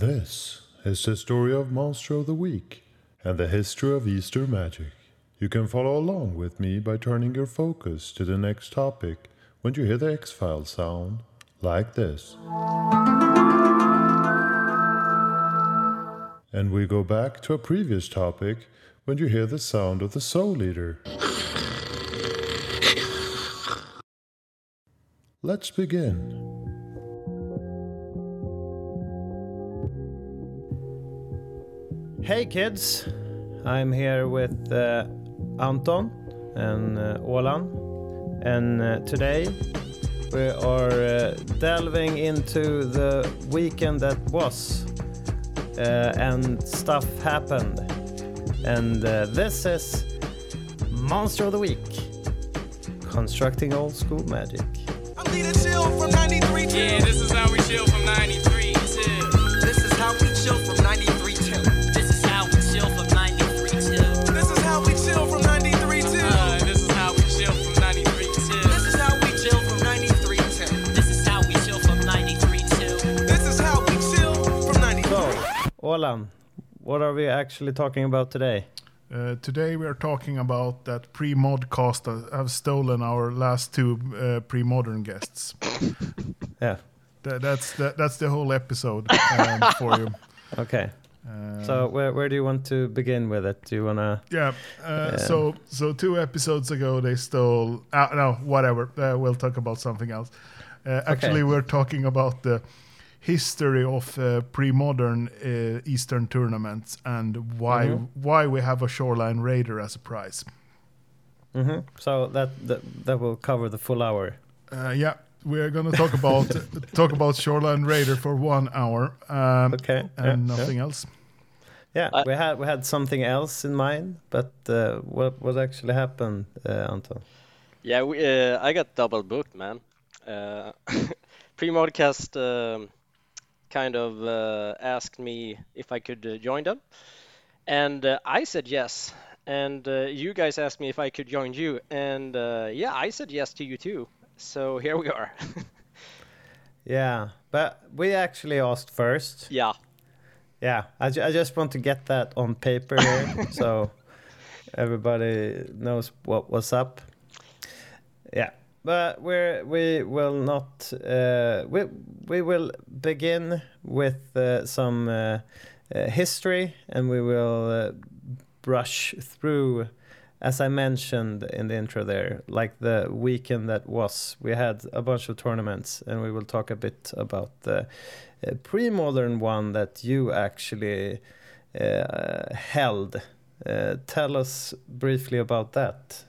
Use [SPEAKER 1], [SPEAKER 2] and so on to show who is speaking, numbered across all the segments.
[SPEAKER 1] This is the story of Monster of the Week and the history of Easter magic. You can follow along with me by turning your focus to the next topic when you hear the X File sound like this. And we go back to a previous topic when you hear the sound of the Soul Eater. Let's begin.
[SPEAKER 2] Hey kids, I'm here with uh, Anton and uh, Olan, and uh, today we are uh, delving into the weekend that was, uh, and stuff happened. And uh, this is Monster of the Week Constructing Old School Magic.
[SPEAKER 3] I'm chill from 93.
[SPEAKER 4] Yeah, this is how we chill from 93
[SPEAKER 2] Olan, what are we actually talking about today?
[SPEAKER 5] Uh, today we are talking about that pre-modcast that have stolen our last two uh, pre-modern guests.
[SPEAKER 2] Yeah,
[SPEAKER 5] That, that's that, that's the whole episode um, for you.
[SPEAKER 2] okay.
[SPEAKER 5] Uh,
[SPEAKER 2] So, where, where do you want to begin with it? Do you want to.
[SPEAKER 5] yeah, uh, so so two episodes ago they stole. Uh, no, whatever. Uh, we'll talk about something else. Uh, actually, we're talking about the history of uh, pre-modern uh, Eastern tournaments and why
[SPEAKER 2] Mhm.
[SPEAKER 5] why we have a Shoreline Raider as a prize.
[SPEAKER 2] hmm So, that, that, that will cover the full hour.
[SPEAKER 5] Uh, yeah, we're gonna talk about talk about Shoreline Raider for one hour, um,
[SPEAKER 2] Okay.
[SPEAKER 5] and
[SPEAKER 2] yeah,
[SPEAKER 5] nothing else.
[SPEAKER 2] Yeah,
[SPEAKER 6] I-
[SPEAKER 2] we had we had something else in mind, but uh, what what actually happened, uh, Anton?
[SPEAKER 6] Yeah, we, uh, I got double booked, man. Uh, Pre-modcast um, kind of uh, asked me if I could uh, join them, and uh, I said yes. And uh, you guys asked me if I could join you, and uh, yeah, I said yes to you too. So here we are.
[SPEAKER 2] Yeah, but we actually asked first.
[SPEAKER 6] yeah,
[SPEAKER 2] Yeah, I, ju- I just want to get that on paper here, so everybody knows what was up. Yeah, but we're we will not uh, we we will begin with uh, some uh, uh, history, and we will uh, brush through. As I mentioned in the intro there, like the weekend that was, we had a bunch of tournaments, and we will talk a bit about the a pre-modern one that you actually uh, held. Uh, tell us briefly about that.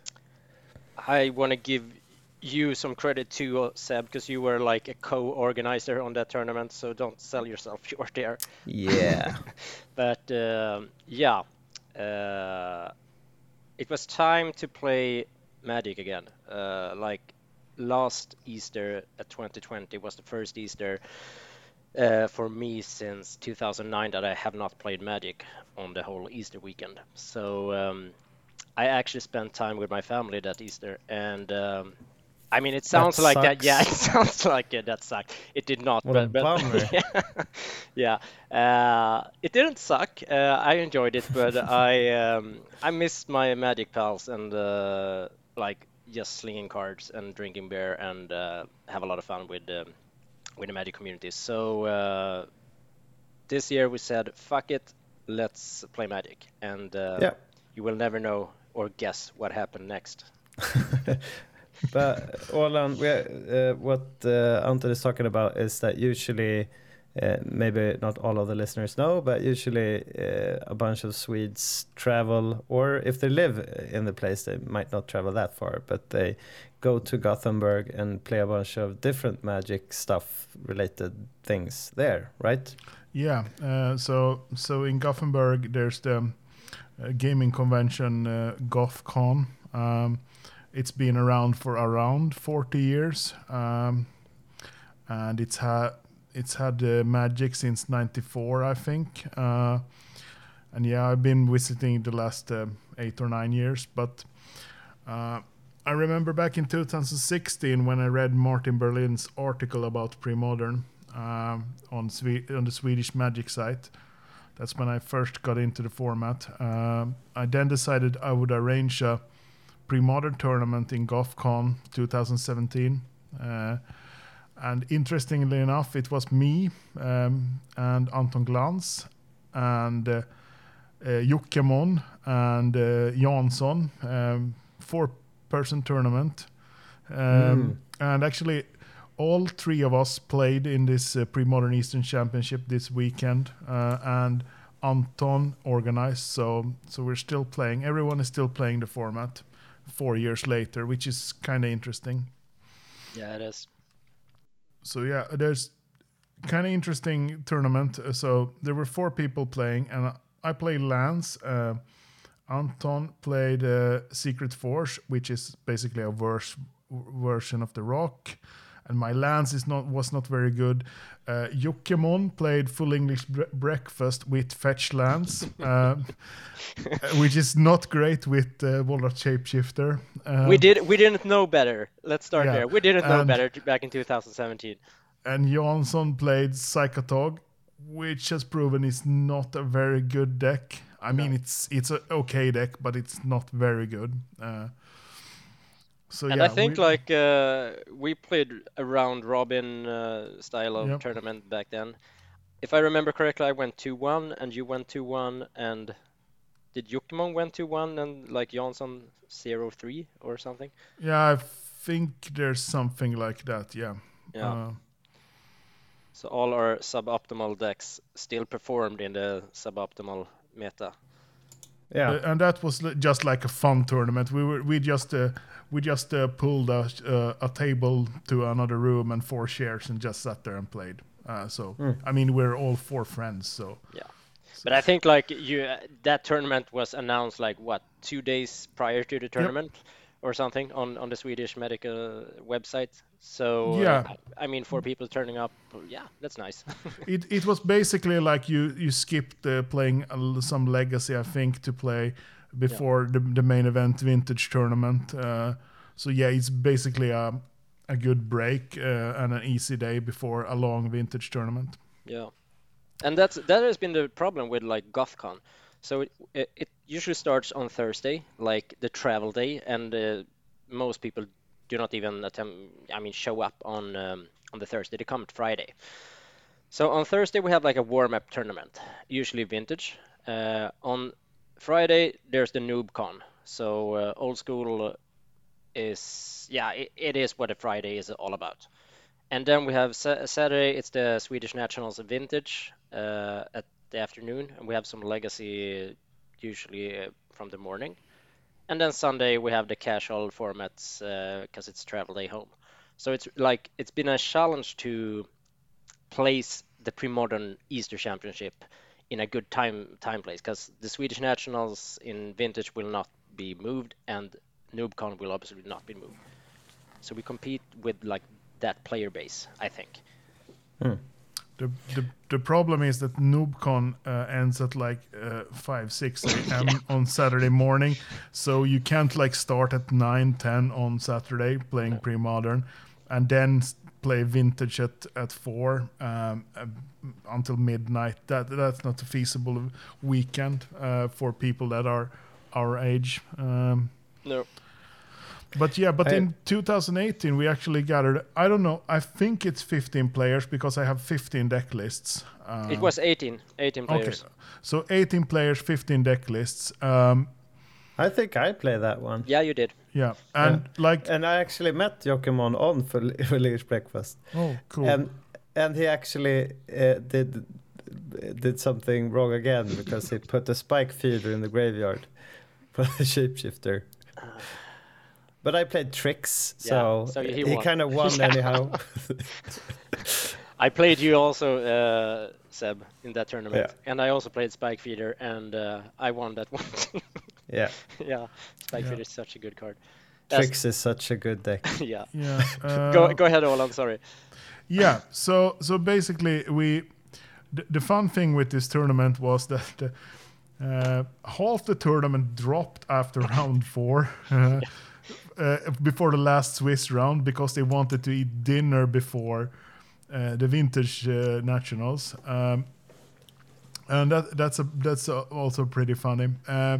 [SPEAKER 6] I want to give you some credit too, uh, Seb, because you were like a co-organizer on that tournament. So don't sell yourself short there.
[SPEAKER 2] Yeah.
[SPEAKER 6] But um, yeah, uh, it was time to play Magic again. Uh, like last Easter at 2020 was the first Easter uh, for me since 2009 that I have not played Magic on the whole Easter weekend. So um, I actually spent time with my family that Easter, and um, I mean it sounds like that. Yeah, it sounds like uh, that sucked. It did not.
[SPEAKER 2] What a
[SPEAKER 6] but, but yeah, yeah. Uh, it didn't suck. Uh, I enjoyed it, but I um, I missed my Magic pals and uh, like just slinging cards and drinking beer and uh, have a lot of fun with um, with the Magic community. So uh, this year we said, "Fuck it, let's play Magic," and uh,
[SPEAKER 2] Yeah.
[SPEAKER 6] you will never know or guess what happened next.
[SPEAKER 2] But Orlan, we, uh, what uh, Anton is talking about is that usually, uh, maybe not all of the listeners know, but usually uh, a bunch of Swedes travel, or if they live in the place, they might not travel that far, but they go to Gothenburg and play a bunch of different magic stuff related things there, right?
[SPEAKER 5] Yeah, uh, so so in Gothenburg there's the uh, gaming convention uh, GothCon. Um, it's been around for around 40 years, um, and it's had it's had uh, magic since '94, I think. Uh, and yeah, I've been visiting the last uh, eight or nine years, but. Uh, I remember back in 2016 when I read Martin Berlin's article about pre-modern. um, on Swe- on the Swedish Magic site. That's when I first got into the format. Um, I then decided I would arrange a pre-modern tournament in GothCon 2017. Uh, and interestingly enough, it was me um, and Anton Glans and uh, uh, and uh, Jansson, um, four-person tournament. Um, And actually, all three of us played in this uh, pre-modern Eastern Championship this weekend, uh, and Anton organized. So, so we're still playing. Everyone is still playing the format four years later, which is kind of interesting.
[SPEAKER 6] Yeah, it is.
[SPEAKER 5] So yeah, there's kind of interesting tournament. Uh, So there were four people playing, and I- played Lance. Uh, Anton played uh, Secret Force, which is basically a verse, version of the Rock. And my Lance is not was not very good. Uh, Jokemon played Full English bre- Breakfast with Fetch Lands, uh, which is not great with uh, Volrath's Shapeshifter. Uh,
[SPEAKER 6] we did we didn't know better. Let's start
[SPEAKER 5] yeah,
[SPEAKER 6] there. We didn't know
[SPEAKER 5] and-
[SPEAKER 6] better back in 2017.
[SPEAKER 5] and Jansson played Psychotog, which has proven is not a very good deck. I mean, it's it's an okay deck, but it's not very good. Uh, so
[SPEAKER 6] And
[SPEAKER 5] yeah,
[SPEAKER 6] I think
[SPEAKER 5] we-
[SPEAKER 6] like uh, we played a round robin uh, style of
[SPEAKER 5] Yep.
[SPEAKER 6] tournament back then. If I remember correctly, I went 2-1 and you went 2-1 and did Jukmon went 2-1 and like Jansson 0-3 or something?
[SPEAKER 5] yeah, I think there's something like that. Yeah.
[SPEAKER 6] Yeah.
[SPEAKER 5] Uh,
[SPEAKER 6] So all our suboptimal decks still performed in the suboptimal meta.
[SPEAKER 2] Yeah.
[SPEAKER 5] Uh, and that was just like a fun tournament. We were we just uh, we just uh, pulled a, uh, a table to another room and four chairs and just sat there and played. Uh, so I mean, we're all four friends. So
[SPEAKER 6] Yeah. But I think like you that tournament was announced like what two days prior to the tournament or something on on the Swedish medical website. So uh,
[SPEAKER 5] Yeah.
[SPEAKER 6] I mean for people turning up, yeah, that's nice.
[SPEAKER 5] it it was basically like you you skipped uh, playing some legacy, I think, to play before the the main event vintage tournament. Uh, so yeah, it's basically a a good break uh, and an easy day before a long vintage tournament.
[SPEAKER 6] yeah. And that's that has been the problem with like GothCon. So it, it, it usually starts on Thursday, like the travel day, and uh, most people do not even attempt. I mean, show up on um, on the Thursday. They come Friday. So on Thursday we have like a warm-up tournament, usually vintage. Uh, on Friday there's the NoobCon. So uh, old school is yeah, it, it is what a Friday is all about. And then we have sa- Saturday, it's the Swedish Nationals Vintage uh, at the afternoon, and we have some legacy usually uh, from the morning. And then Sunday we have the casual formats because it's travel day home. So it's like it's been a challenge to place the pre-modern Easter Championship in a good time time place because the Swedish Nationals in Vintage will not be moved and NoobCon will obviously not be moved. So we compete with like that player base, I think.
[SPEAKER 5] The, the, the problem is that NoobCon uh, ends at like uh, 5, 6 a.m. on Saturday morning. So you can't like start at 9, 10 on Saturday playing pre-modern and then play vintage at, at 4 um, uh, until midnight. That That's not a feasible weekend uh, for people that are our age. Um,
[SPEAKER 6] No.
[SPEAKER 5] But yeah, but
[SPEAKER 2] I-
[SPEAKER 5] in 2018 we actually gathered. I don't know. I think it's 15 players because I have 15 deck lists. Uh,
[SPEAKER 6] It was 18, 18 players.
[SPEAKER 5] Okay, so 18 players, 15 deck lists. Um,
[SPEAKER 2] I think I play that one.
[SPEAKER 6] Yeah, you did.
[SPEAKER 5] yeah, and like
[SPEAKER 2] And I actually met Jokimon on for Village Breakfast.
[SPEAKER 5] oh, cool.
[SPEAKER 2] And and he actually uh, did did something wrong again because he put a spike feeder in the graveyard for the shapeshifter. But I played Trix, so,
[SPEAKER 6] Yeah, so he
[SPEAKER 2] he, kind of won anyhow.
[SPEAKER 6] I played you also, uh, Seb, in that tournament,
[SPEAKER 2] Yeah.
[SPEAKER 6] and I also played Spike Feeder, and uh, I won that one.
[SPEAKER 2] yeah,
[SPEAKER 6] yeah, Spike
[SPEAKER 5] Yeah.
[SPEAKER 6] Feeder is such a good card. That's-
[SPEAKER 2] Trix is such a good deck.
[SPEAKER 6] yeah.
[SPEAKER 5] yeah, uh,
[SPEAKER 6] Go go ahead, Olan. Sorry.
[SPEAKER 5] yeah. So so basically we. The, the fun thing with this tournament was that the, uh, half the tournament dropped after round four. Uh, before the last Swiss round because they wanted to eat dinner before uh, the vintage uh, nationals. Um, and that that's a that's a, also pretty funny. Uh,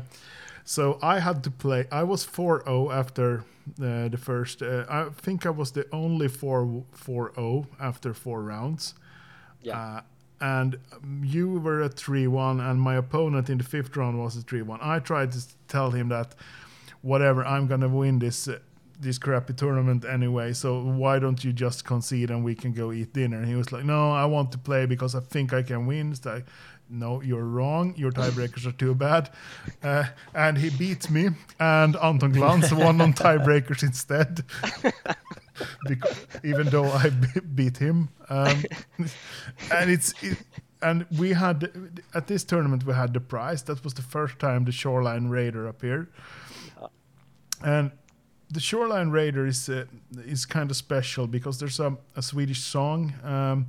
[SPEAKER 5] so I had to play. I was 4-0 after uh, the first. Uh, I think I was the only 4 4-0 after four rounds.
[SPEAKER 6] Yeah.
[SPEAKER 5] And you were at 3-1 and my opponent in the fifth round was at 3-1. I tried to tell him that whatever, I'm to win this uh, this crappy tournament anyway. So why don't you just concede and we can go eat dinner? And he was like, "No, I want to play because I think I can win." It's "No, you're wrong. Your tiebreakers are too bad." Uh, and he beat me, and Anton Glantz won on tiebreakers instead. because, even though I beat him, um, and it's it, and we had at this tournament we had the prize. That was the first time the Shoreline Raider appeared, and the Shoreline Raider is uh, is kind of special because there's a, a Swedish song, um,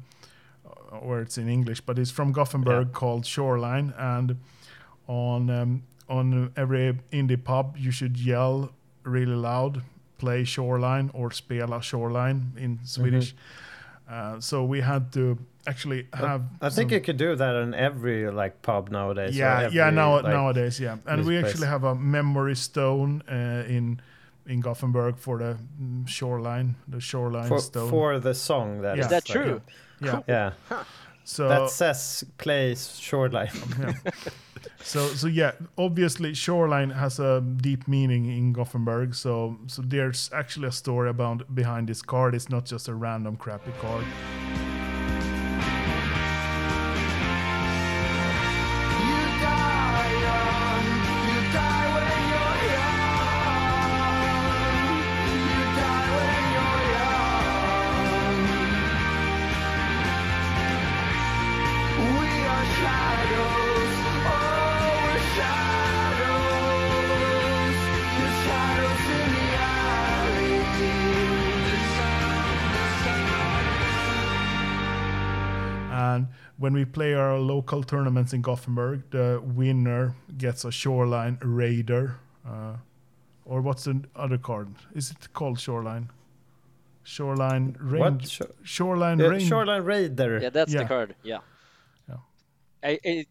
[SPEAKER 5] or it's in English, but it's from Gothenburg called Shoreline, and on um, on every indie pub you should yell really loud, play Shoreline or spela Shoreline in Swedish. Uh, so we had to actually have.
[SPEAKER 2] I think
[SPEAKER 5] some-
[SPEAKER 2] you could do that in every like pub nowadays.
[SPEAKER 5] yeah,
[SPEAKER 2] every,
[SPEAKER 5] yeah. Now
[SPEAKER 2] like-
[SPEAKER 5] nowadays, yeah, and
[SPEAKER 2] this
[SPEAKER 5] we
[SPEAKER 2] place.
[SPEAKER 5] actually have a memory stone uh, in in Gothenburg for the mm, shoreline, the shoreline
[SPEAKER 2] for,
[SPEAKER 5] stone.
[SPEAKER 2] for the song that
[SPEAKER 5] Yeah.
[SPEAKER 6] Is that
[SPEAKER 2] like-
[SPEAKER 6] true?
[SPEAKER 5] yeah,
[SPEAKER 2] Yeah,
[SPEAKER 5] so
[SPEAKER 2] that says play shoreline.
[SPEAKER 5] so so yeah. Obviously, shoreline has a deep meaning in Gothenburg. So so there's actually a story about behind this card. It's not just a random crappy card. When we play our local tournaments in Gothenburg, the winner gets a Shoreline Raider. Uh, or what's the other card? Is it called Shoreline? Shoreline
[SPEAKER 2] What?
[SPEAKER 5] Range.
[SPEAKER 2] Sho-
[SPEAKER 5] Shoreline
[SPEAKER 2] Uh,
[SPEAKER 5] Range.
[SPEAKER 2] shoreline Raider.
[SPEAKER 6] Yeah, that's
[SPEAKER 5] Yeah.
[SPEAKER 6] the card. Yeah.
[SPEAKER 5] Yeah.
[SPEAKER 6] A a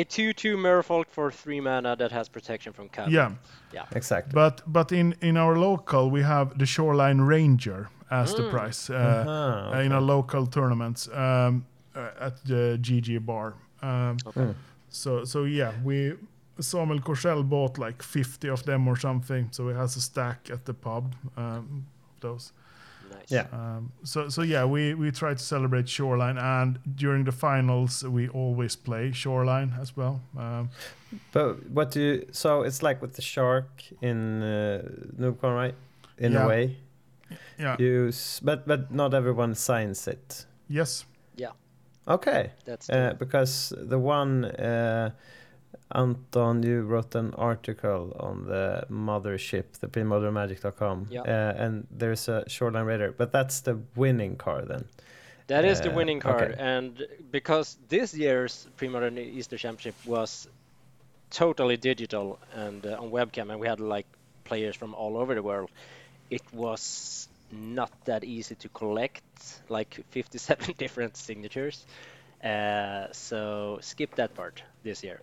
[SPEAKER 6] a two two Merfolk for three mana that has protection from cover.
[SPEAKER 5] Yeah, Yeah.
[SPEAKER 2] Exactly.
[SPEAKER 5] but but in in our local we have the Shoreline Ranger as the prize uh,
[SPEAKER 2] Ah,
[SPEAKER 5] uh, in our local tournaments um, uh, at the GG bar. Um,
[SPEAKER 6] Okay.
[SPEAKER 5] So so yeah, we Samuel Korsell bought like 50 of them or something. So he has a stack at the pub um, of those.
[SPEAKER 6] Nice.
[SPEAKER 2] Yeah.
[SPEAKER 5] Um, so so yeah, we we try to celebrate Shoreline, and during the finals we always play Shoreline as well. Um,
[SPEAKER 2] But what do you? So it's like with the shark in uh, Noobcon, right? In
[SPEAKER 5] Yeah.
[SPEAKER 2] a way,
[SPEAKER 5] yeah.
[SPEAKER 2] you. s- But but not everyone signs it.
[SPEAKER 5] Yes.
[SPEAKER 2] Okay.
[SPEAKER 6] That's
[SPEAKER 2] Uh,
[SPEAKER 6] the,
[SPEAKER 2] because the one uh, Anton, you wrote an article on the mothership, the premodernmagic.com,
[SPEAKER 6] Yeah.
[SPEAKER 2] uh, and there's a shoreline raider, but that's the winning car then.
[SPEAKER 6] that is the
[SPEAKER 2] uh,
[SPEAKER 6] winning card,
[SPEAKER 2] okay.
[SPEAKER 6] and because this year's pre-modern Easter Championship was totally digital and uh, on webcam, and we had like players from all over the world, it was not that easy to collect, like 57 different signatures. Uh, so skip that part this year.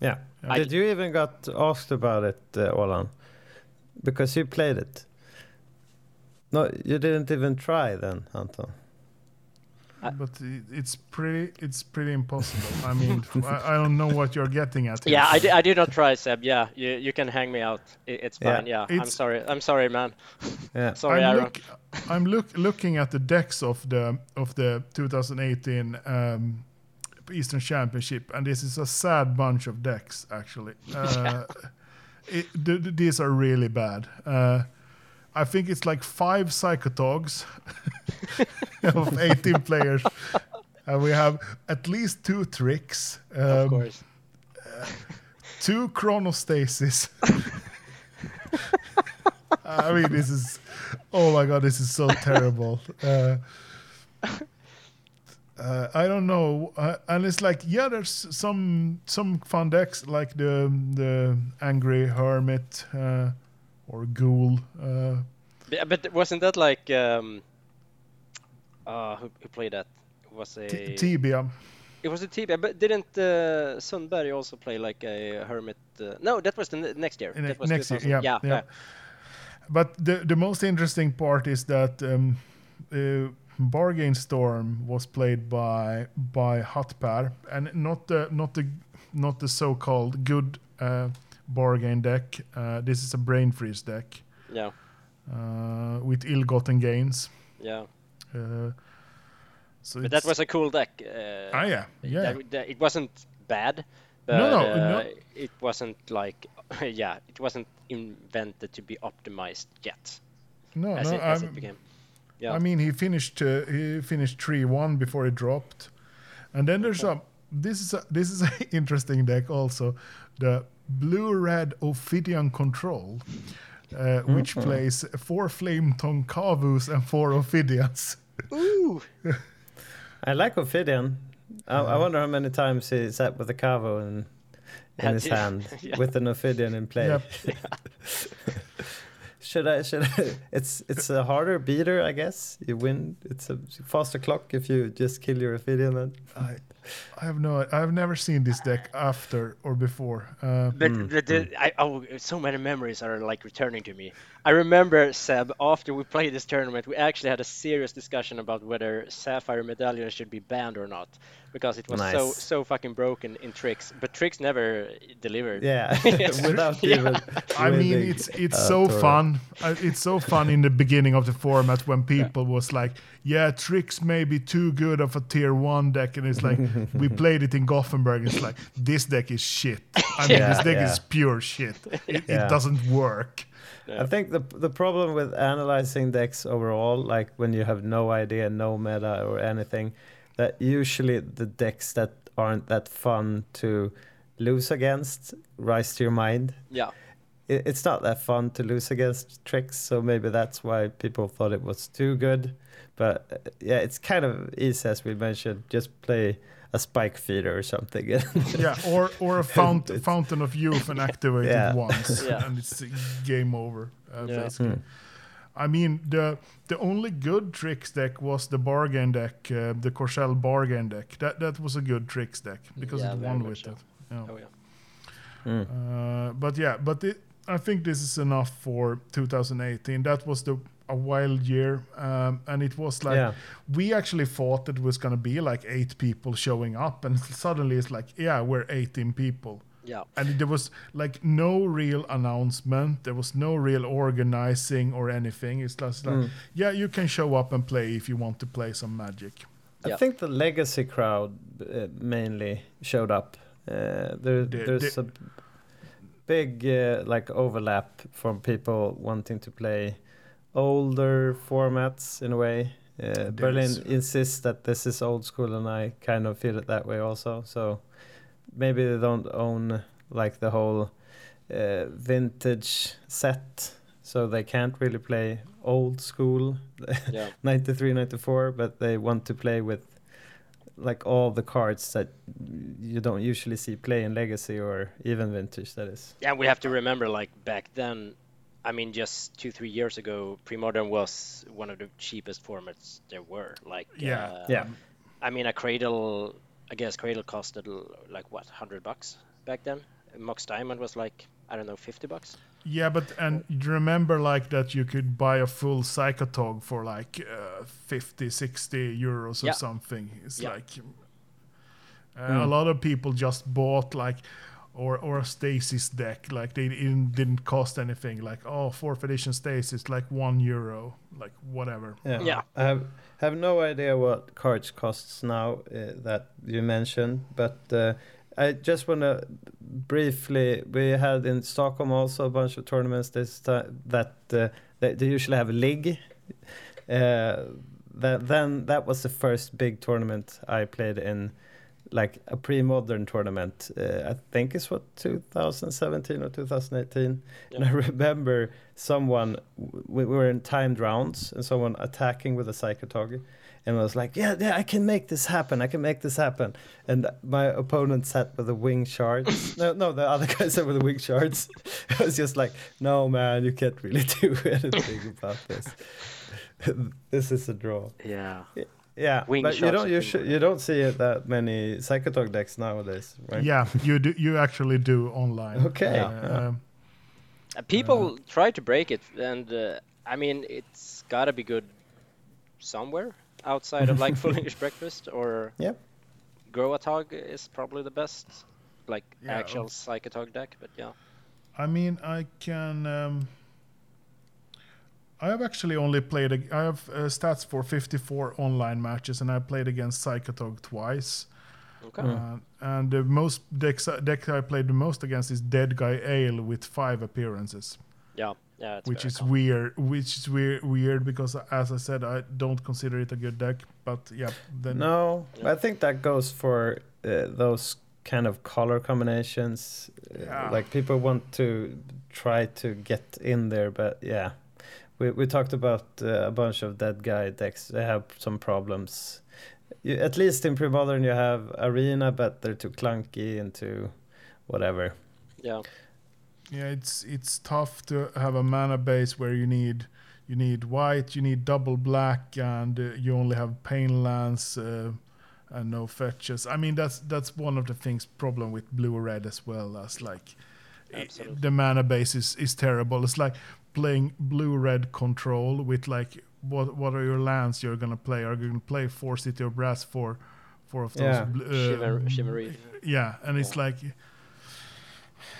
[SPEAKER 2] Yeah.
[SPEAKER 6] I-
[SPEAKER 2] Did you even got asked about it, uh, Olan? Because you played it. No, you didn't even try then, Anton.
[SPEAKER 6] I-
[SPEAKER 5] but it's pretty it's pretty impossible. I mean, I, I don't know what you're getting at. here.
[SPEAKER 6] Yeah, I, di- I did not try, Seb. Yeah, you, you can hang me out. I- it's
[SPEAKER 2] Yeah.
[SPEAKER 6] fine. Yeah, I'm sorry. I'm sorry, man.
[SPEAKER 2] Yeah.
[SPEAKER 6] Sorry,
[SPEAKER 5] I'm,
[SPEAKER 6] Aaron.
[SPEAKER 5] look, I'm look, looking at the decks of the of the 2018 um, Eastern Championship, and this is a sad bunch of decks. Actually, uh, it, th- th- these are really bad. Uh, I think it's like five Psychotogs of 18 players, and we have at least two Trix,
[SPEAKER 6] of
[SPEAKER 5] um,
[SPEAKER 6] course.
[SPEAKER 5] two Chronostasis. I mean, this is, oh my god, this is so terrible. Uh, uh, I don't know, uh, and it's like, yeah, there's some some fun decks like the the angry hermit uh, or ghoul. Uh,
[SPEAKER 6] Yeah, but wasn't that like um, uh, who, who played that? It was a
[SPEAKER 5] T- Tibia.
[SPEAKER 6] it was a Tibia, but didn't uh, Sundberg also play like a hermit? Uh, no, that was the ne- next year.
[SPEAKER 5] Ne-
[SPEAKER 6] that was
[SPEAKER 5] next year,
[SPEAKER 6] 2000
[SPEAKER 5] yeah, yeah. But the the most interesting part is that um, uh, Bargain Storm was played by by Hotpar, and not the not the not the so-called good uh, bargain deck. Uh, this is a brain freeze deck
[SPEAKER 6] yeah,
[SPEAKER 5] uh, with ill-gotten gains.
[SPEAKER 6] yeah.
[SPEAKER 5] Uh, so
[SPEAKER 6] But that was a cool deck. Uh,
[SPEAKER 5] ah yeah yeah
[SPEAKER 6] that- that- it wasn't bad. But,
[SPEAKER 5] No, no,
[SPEAKER 6] uh,
[SPEAKER 5] no.
[SPEAKER 6] It wasn't like, yeah, it wasn't invented to be optimized yet,
[SPEAKER 5] no
[SPEAKER 6] as,
[SPEAKER 5] no
[SPEAKER 6] it, as it became. Yeah.
[SPEAKER 5] I mean, he finished uh, he finished three one before he dropped, and then there's a this is a this is an interesting deck also, the blue red Ophidian control, uh, which plays four flame tongue Kavus and four Ophidians.
[SPEAKER 6] Ooh.
[SPEAKER 2] I like Ophidian. I, I wonder how many times he sat with a Kavu in, in his hand
[SPEAKER 6] Yeah.
[SPEAKER 2] with an Ophidian in play.
[SPEAKER 5] Yep.
[SPEAKER 2] should I? Should I? It's it's a harder beater, I guess. You win. It's a faster clock if you just kill your Ophidian. Then.
[SPEAKER 5] I I have no I have never seen this deck after or before. Uh,
[SPEAKER 6] But the, the, I, oh, so many memories are like returning to me. I remember Seb after we played this tournament, we actually had a serious discussion about whether Sapphire Medallion should be banned or not because it was so
[SPEAKER 2] Nice.
[SPEAKER 6] so fucking broken in Trix. But Trix never delivered.
[SPEAKER 2] Yeah, without
[SPEAKER 6] Yeah.
[SPEAKER 2] even.
[SPEAKER 5] I mean, it's it's
[SPEAKER 2] uh,
[SPEAKER 5] so
[SPEAKER 2] tournament.
[SPEAKER 5] fun. It's so fun in the beginning of the format when people was like, "Yeah, Trix may be too good of a tier one deck," and it's like we played it in Gothenburg. It's like this deck is shit. I mean,
[SPEAKER 2] Yeah,
[SPEAKER 5] this deck
[SPEAKER 2] yeah.
[SPEAKER 5] is pure shit. It,
[SPEAKER 2] Yeah.
[SPEAKER 5] it doesn't work.
[SPEAKER 2] I think the the problem with analyzing decks overall, like when you have no idea, no meta or anything, that usually the decks that aren't that fun to lose against rise to your mind.
[SPEAKER 6] Yeah.
[SPEAKER 2] It's not that fun to lose against Trix, so maybe that's why people thought it was too good. But uh, yeah, it's kind of easy as we mentioned. Just play a spike feeder or something.
[SPEAKER 5] Yeah, or or a fount,
[SPEAKER 2] It's-
[SPEAKER 5] fountain of youth and activate
[SPEAKER 2] Yeah.
[SPEAKER 5] it once,
[SPEAKER 6] Yeah.
[SPEAKER 5] and it's game over. Uh,
[SPEAKER 6] Yeah.
[SPEAKER 5] basically. I mean, the the only good Trix deck was the bargain deck, uh, the Korsell bargain deck. That that was a good Trix deck because
[SPEAKER 6] Yeah,
[SPEAKER 5] it won with
[SPEAKER 6] so.
[SPEAKER 5] it. Yeah.
[SPEAKER 6] Oh yeah.
[SPEAKER 5] Uh, but yeah, but it, I think this is enough for 2018. That was the a wild year, um, and it was like
[SPEAKER 2] Yeah.
[SPEAKER 5] we actually thought it was gonna be like eight people showing up, and suddenly it's like, yeah, we're 18 people.
[SPEAKER 6] Yeah.
[SPEAKER 5] And there was like no real announcement. There was no real organizing or anything. It's just like, yeah, you can show up and play if you want to play some Magic.
[SPEAKER 2] I
[SPEAKER 6] Yeah.
[SPEAKER 2] think the legacy crowd uh, mainly showed up. Uh, there,
[SPEAKER 5] The-
[SPEAKER 2] there's
[SPEAKER 5] the-
[SPEAKER 2] a big uh, like overlap from people wanting to play older formats in a way. Uh, Berlin insists that this is old school, and I kind of feel it that way also. So maybe they don't own like the whole uh, vintage set, so they can't really play old school
[SPEAKER 6] Yeah.
[SPEAKER 2] 93 94 but they want to play with like all the cards that you don't usually see play in legacy or even vintage that is
[SPEAKER 6] Yeah, we have to remember, like back then, I mean, just two, three years ago, pre-modern was one of the cheapest formats there were. Like,
[SPEAKER 5] Yeah.
[SPEAKER 6] uh,
[SPEAKER 2] yeah
[SPEAKER 6] I mean, a Cradle, I guess Cradle costed like what, hundred bucks back then. Mox Diamond was like, I don't know, fifty bucks.
[SPEAKER 5] Yeah, but and you remember like that you could buy a full Psychotog for like uh, 50, 60 euros or
[SPEAKER 6] Yeah.
[SPEAKER 5] something. It's
[SPEAKER 6] Yeah.
[SPEAKER 5] like uh, a lot of people just bought like or or a Stasis deck like they didn't, didn't cost anything like oh fourth edition Stasis like one euro like whatever.
[SPEAKER 2] yeah,
[SPEAKER 6] Yeah.
[SPEAKER 2] i have have no idea what cards costs now uh, that you mentioned but uh, i just want to briefly we had in stockholm also a bunch of tournaments this time that uh, they, they usually have a league uh, that then that was the first big tournament I played in, like a pre-modern tournament. Uh, I think it's what 2017 or 2018. And I remember someone we were in timed rounds and someone attacking with a psychotog. And I was like, yeah, yeah, I can make this happen. I can make this happen. And my opponent sat with the wing shards. no, no, the other guy sat with the wing shards. I was just like, no, man, you can't really do anything about this. this is a draw.
[SPEAKER 6] Yeah.
[SPEAKER 2] Yeah,
[SPEAKER 6] Wing
[SPEAKER 2] but you don't you, sh- you don't see it that many Psychotog decks nowadays, right?
[SPEAKER 5] Yeah, you do. You actually do online.
[SPEAKER 2] Okay.
[SPEAKER 5] Uh,
[SPEAKER 2] Yeah.
[SPEAKER 5] um,
[SPEAKER 6] Uh, People try to break it, and uh, I mean, it's gotta be good somewhere outside of like Full English Breakfast or
[SPEAKER 2] Yep.
[SPEAKER 6] Groatog is probably the best, like
[SPEAKER 5] Yeah.
[SPEAKER 6] actual Psychotog deck. But yeah,
[SPEAKER 5] I mean, I can. Um, I have actually only played. ag- I have uh, stats for 54 online matches, and I played against Psychotog twice.
[SPEAKER 6] okay.
[SPEAKER 5] Uh, and the most decks, deck I played the most against is Dead Guy Ale with five appearances,
[SPEAKER 6] yeah, yeah, it's
[SPEAKER 5] which is
[SPEAKER 6] common.
[SPEAKER 5] weird. Which is weird, weird because, as I said, I don't consider it a good deck. But yeah, then
[SPEAKER 2] No,
[SPEAKER 6] Yeah.
[SPEAKER 2] I think that goes for uh, those kind of color combinations. Uh,
[SPEAKER 5] Yeah.
[SPEAKER 2] Like people want to try to get in there, but yeah, we we talked about uh, a bunch of dead guy decks. They have some problems. You, at least in pre-modern, you have arena, but they're too clunky and too whatever.
[SPEAKER 6] yeah,
[SPEAKER 5] Yeah, it's it's tough to have a mana base where you need you need white, you need double black, and uh, you only have pain lands uh, and no fetches. I mean, that's that's one of the things problem with blue or red as well as like i-
[SPEAKER 6] Absolutely.
[SPEAKER 5] the mana base is is terrible. It's like playing blue red control with like what what are your lands you're gonna play? Are you gonna play four city of brass for four of those?
[SPEAKER 2] Yeah.
[SPEAKER 5] bl- uh,
[SPEAKER 6] Shimmer, Shimmery.
[SPEAKER 5] Yeah, and it's like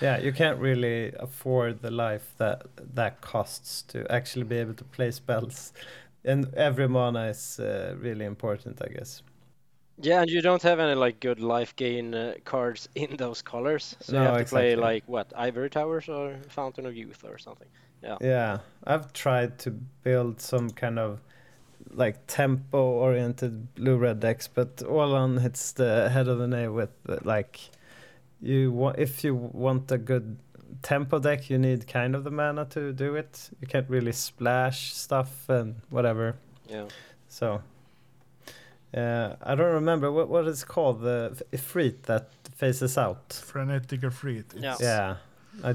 [SPEAKER 2] Yeah, you can't really afford the life that that costs to actually be able to play spells, and every mana is uh, really important, I guess.
[SPEAKER 6] Yeah, and you don't have any like good life gain uh, cards in those colors, so you have to play like what Ivory Towers or Fountain of Youth or something. Yeah,
[SPEAKER 2] Yeah, I've tried to build some kind of like tempo-oriented blue-red decks, but Olan hits the head of the nail with uh, like you want if you want a good tempo deck, you need kind of the mana to do it. You can't really splash stuff and whatever.
[SPEAKER 6] yeah.
[SPEAKER 2] So, uh, I don't remember what what it's called the f- Efreet that faces out.
[SPEAKER 5] frenetic or free.
[SPEAKER 6] Yeah.
[SPEAKER 2] Yeah, I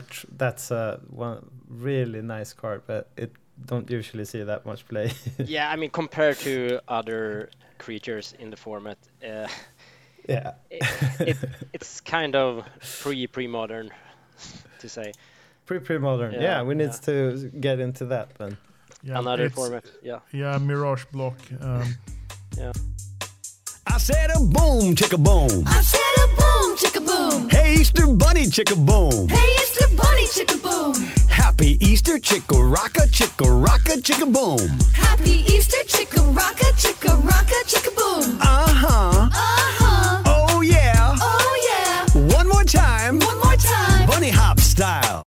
[SPEAKER 2] tr- that's a one really nice card, but it don't usually see that much play.
[SPEAKER 6] yeah, I mean compared to other creatures in the format, uh,
[SPEAKER 2] yeah,
[SPEAKER 6] it, it, it's kind of pre pre modern to say
[SPEAKER 2] pre pre modern. Yeah,
[SPEAKER 6] Yeah,
[SPEAKER 2] we need
[SPEAKER 6] yeah.
[SPEAKER 2] to get into that then.
[SPEAKER 5] Yeah,
[SPEAKER 6] another format. Yeah,
[SPEAKER 5] Yeah, Mirage block. Um,
[SPEAKER 7] I said a boom, chicka boom.
[SPEAKER 8] I said a boom, chicka boom.
[SPEAKER 7] Hey, Easter Bunny, chicka boom.
[SPEAKER 8] Hey, it's bunny, chicka boom.
[SPEAKER 7] Happy Easter, chicka rocka, chicka rocka, chicka boom.
[SPEAKER 8] Happy Easter, chicka rocka, chicka rocka, chicka boom.
[SPEAKER 7] Uh huh.
[SPEAKER 8] Uh huh.
[SPEAKER 7] Oh yeah.
[SPEAKER 8] Oh yeah.
[SPEAKER 7] One more time.
[SPEAKER 8] One more time.
[SPEAKER 7] Bunny hop style.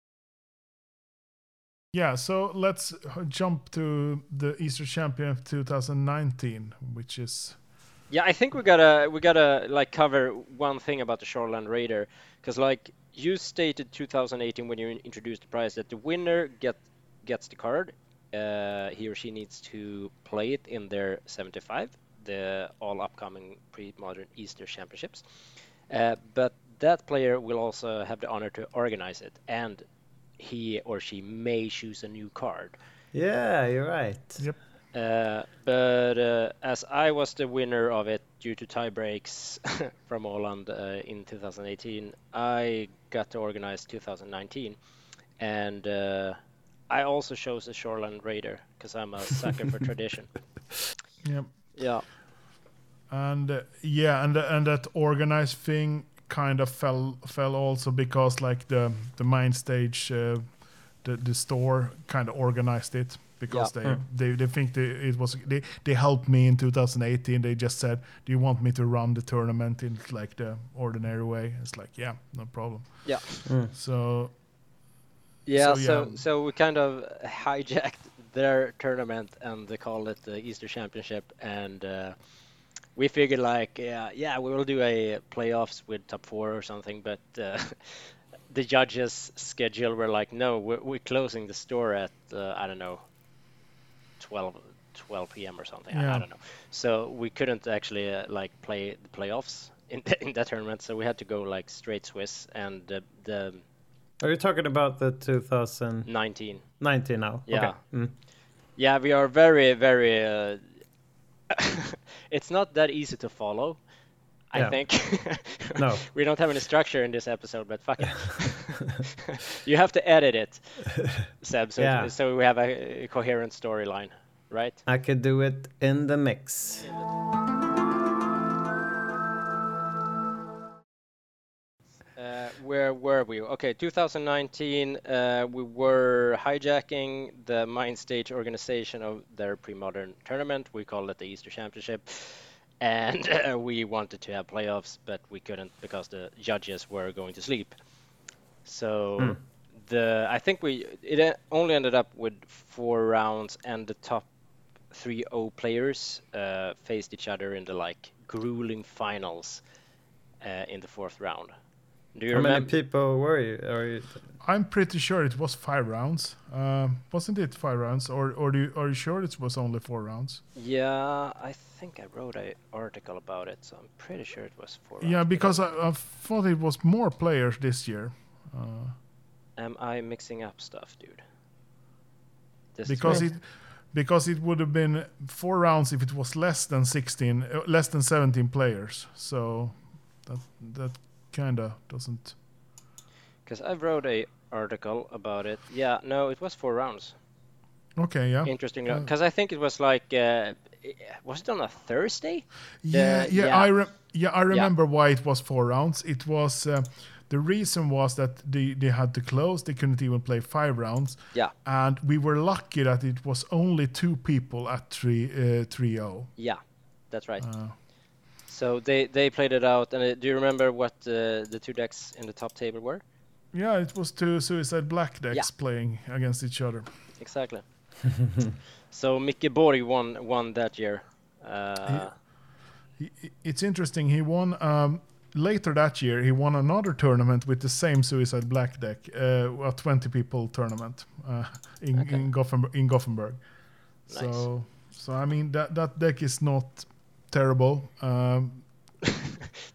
[SPEAKER 5] yeah, so let's uh, jump to the Easter Champion of 2019, which is
[SPEAKER 6] yeah. I think we gotta we gotta like cover one thing about the Shoreline Raider, because like you stated 2018 when you introduced the prize that the winner get gets the card. Uh, he or she needs to play it in their 75, the all upcoming pre-modern Easter Championships. Uh, but that player will also have the honor to organize it, and he or she may choose a new card.
[SPEAKER 2] Yeah, you're right.
[SPEAKER 5] Yep.
[SPEAKER 6] Uh, but uh, as I was the winner of it due to tie breaks from Holland uh, in 2018, I got to organize 2019, and uh, I also chose a Shoreline Raider because I'm a sucker for tradition.
[SPEAKER 5] Yep.
[SPEAKER 6] Yeah,
[SPEAKER 5] and uh, yeah, and and that organized thing kind of fell fell also because like the the main stage, uh, the the store kind of organized it because
[SPEAKER 6] Yeah.
[SPEAKER 5] they, they they think they, it was they they helped me in 2018. They just said, "Do you want me to run the tournament in like the ordinary way?" It's like, yeah, no problem.
[SPEAKER 6] yeah,
[SPEAKER 5] So
[SPEAKER 6] yeah.
[SPEAKER 5] So,
[SPEAKER 6] So so, we kind of hijacked their tournament and they call it the Easter Championship, and uh, we figured like yeah yeah we will do a playoffs with top four or something, but uh, the judges' schedule were like no we're, we're closing the store at uh, I don't know 12 12 p.m. or something I, I don't know, so we couldn't actually uh, like play the playoffs in in that tournament, so we had to go like straight Swiss and the the
[SPEAKER 2] Are you talking about the 2019
[SPEAKER 6] 19
[SPEAKER 2] now?
[SPEAKER 6] Yeah.
[SPEAKER 2] Okay. Mm.
[SPEAKER 6] Yeah, we are very, very. Uh, it's not that easy to follow. I
[SPEAKER 2] Yeah.
[SPEAKER 6] think.
[SPEAKER 2] No.
[SPEAKER 6] we don't have any structure in this episode, but fuck it. You have to edit it, Seb, so,
[SPEAKER 2] Yeah.
[SPEAKER 6] so we have a, coherent storyline, right?
[SPEAKER 2] I could do it in the mix.
[SPEAKER 6] Uh, where were we? Okay, 2019, uh, we were hijacking the Mind Stage organization of their pre-modern tournament. We called it the Easter Championship. And uh, we wanted to have playoffs, but we couldn't because the judges were going to sleep. So the I think we it e- only ended up with four rounds, and the top 3-0 players uh, faced each other in the like grueling finals uh, in the fourth round. Do you
[SPEAKER 2] How many people were you? Are you
[SPEAKER 5] I'm pretty sure it was five rounds. Um, wasn't it five rounds? Or, or do you, are you sure it was only four rounds?
[SPEAKER 6] Yeah, I think I wrote an article about it, so I'm pretty sure it was four.
[SPEAKER 5] Yeah,
[SPEAKER 6] rounds, but
[SPEAKER 5] because I, I thought it was more players this year. Uh,
[SPEAKER 6] Am I mixing up stuff, dude? This
[SPEAKER 5] because it because it would have been four rounds if it was less than 16 uh, less than 17 players so that that kind of doesn't
[SPEAKER 6] Because I wrote a article about it. Yeah, no, it was four rounds.
[SPEAKER 5] okay yeah
[SPEAKER 6] Interesting,
[SPEAKER 5] Uh,
[SPEAKER 6] because I think it was like, uh, was it on a Thursday?
[SPEAKER 5] yeah
[SPEAKER 6] The-
[SPEAKER 5] yeah,
[SPEAKER 6] yeah.
[SPEAKER 5] i re- yeah i remember why it was four rounds it was uh, the reason was that they, they had to close they couldn't even play five rounds
[SPEAKER 6] Yeah,
[SPEAKER 5] and we were lucky that it was only two people at 3 uh, 3-0
[SPEAKER 6] yeah, that's right.
[SPEAKER 5] Uh,
[SPEAKER 6] So they they played it out, and uh, do you remember what uh, the two decks in the top table were?
[SPEAKER 5] yeah it was two suicide black decks
[SPEAKER 6] Yeah.
[SPEAKER 5] playing against each other
[SPEAKER 6] Exactly. so Micke Borg won won that year. Uh,
[SPEAKER 5] He, he- it's interesting. He won um, later that year. He won another tournament with the same Suicide Black deck, uh, a twenty people tournament uh, in
[SPEAKER 6] Okay.
[SPEAKER 5] in, Gothenburg, in Gothenburg.
[SPEAKER 6] Nice.
[SPEAKER 5] So, so I mean that that deck is not terrible. Um,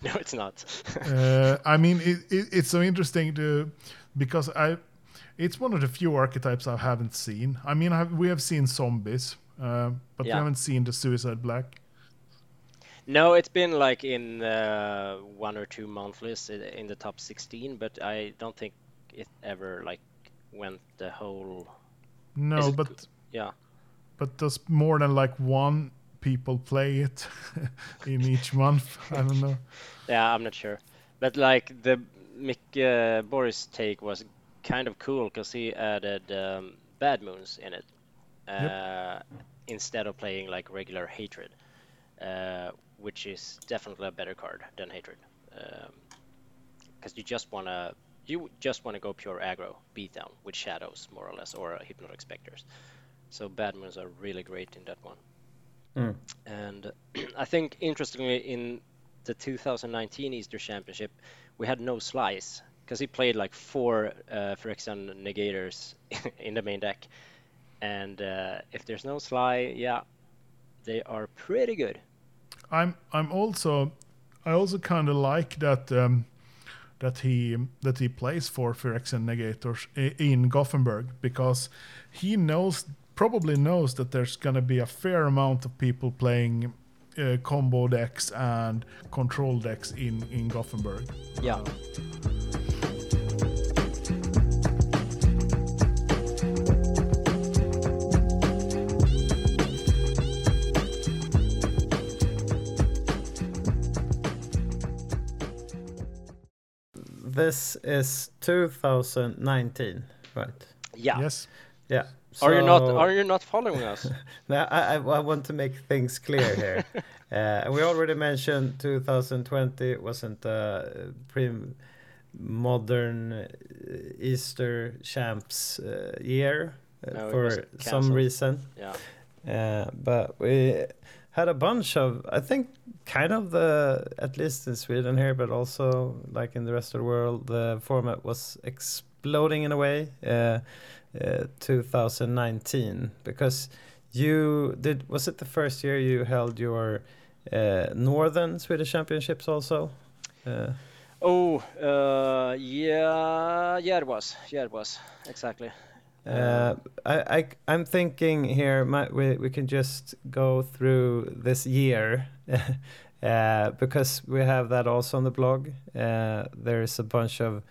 [SPEAKER 6] no, it's not.
[SPEAKER 5] uh, I mean it, it, it's so interesting to because I. It's one of the few archetypes I haven't seen. I mean, I, we have seen zombies, uh, but we haven't seen the Suicide Black.
[SPEAKER 6] No, it's been like in uh, one or two monthlies in the top 16, but I don't think it ever like went the whole.
[SPEAKER 5] No,
[SPEAKER 6] it
[SPEAKER 5] but
[SPEAKER 6] Yeah.
[SPEAKER 5] but does more than like one people play it in each month? I don't know.
[SPEAKER 6] Yeah, I'm not sure. But like the Mick uh, Boris take was kind of cool because he added um, Bad Moons in it uh, instead of playing like regular Hatred, uh, which is definitely a better card than Hatred. Because you just wanna you just wanna go pure aggro beatdown with shadows more or less or uh, hypnotic specters. So Bad Moons are really great in that one.
[SPEAKER 2] Mm.
[SPEAKER 6] And I think interestingly in the 2019 Easter Championship, we had no slice because he played like four uh, Phyrexian negators in the main deck. And uh, if there's no Sligh, yeah, they are pretty good.
[SPEAKER 5] I'm I'm also I also kind of like that um, that he that he plays for Phyrexian Negators in Gothenburg because he knows probably knows that there's gonna be a fair amount of people playing uh, combo decks and control decks in in Gothenburg.
[SPEAKER 6] Yeah.
[SPEAKER 2] This is 2019, right?
[SPEAKER 6] Yeah.
[SPEAKER 5] Yes.
[SPEAKER 2] Yeah.
[SPEAKER 6] Are you not are you not following us?
[SPEAKER 2] No, I, I, I want to make things clear here. uh, we already mentioned 2020 wasn't a pre modern uh, Easter champs uh, year uh,
[SPEAKER 6] No,
[SPEAKER 2] for some reason.
[SPEAKER 6] yeah.
[SPEAKER 2] Uh, but we had a bunch of, I think, kind of the, at least in Sweden here, but also like in the rest of the world, the format was exploding in a way. Uh, uh, 2019 because you did was it the first year you held your uh, northern Swedish championships also uh,
[SPEAKER 6] Oh, uh, yeah, yeah, it was. Yeah, it was exactly.
[SPEAKER 2] Uh, I, I I'm thinking here. My, we we can just go through this year, uh, because we have that also on the blog. Uh, there's a bunch of.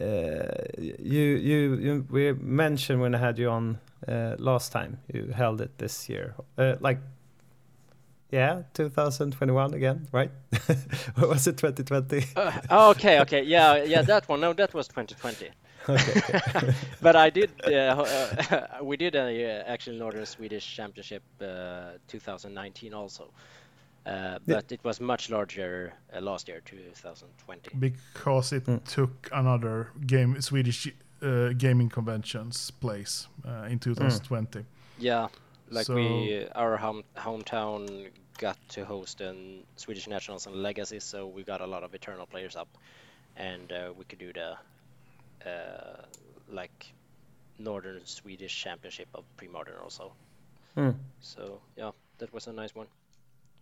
[SPEAKER 2] Uh, you, you you we mentioned when I had you on uh, last time. You held it this year, uh, like. Yeah, 2021 again, right? or was it 2020?
[SPEAKER 6] Uh, oh, okay, okay, yeah, yeah, that one. No, that was 2020.
[SPEAKER 2] Okay, okay.
[SPEAKER 6] but I did. Uh, uh, we did a uh, actually Northern Swedish Championship uh, 2019 also, uh, but it was much larger uh, last year, 2020.
[SPEAKER 5] because it took another game Swedish uh, gaming convention's place uh, in 2020.
[SPEAKER 6] Yeah, like
[SPEAKER 5] So-
[SPEAKER 6] we, our home, hometown got to host an Swedish Nationals and Legacy, so we got a lot of Eternal players up, and uh, we could do the uh, like Northern Swedish Championship of pre-modern also.
[SPEAKER 2] Hmm.
[SPEAKER 6] So yeah, that was a nice one.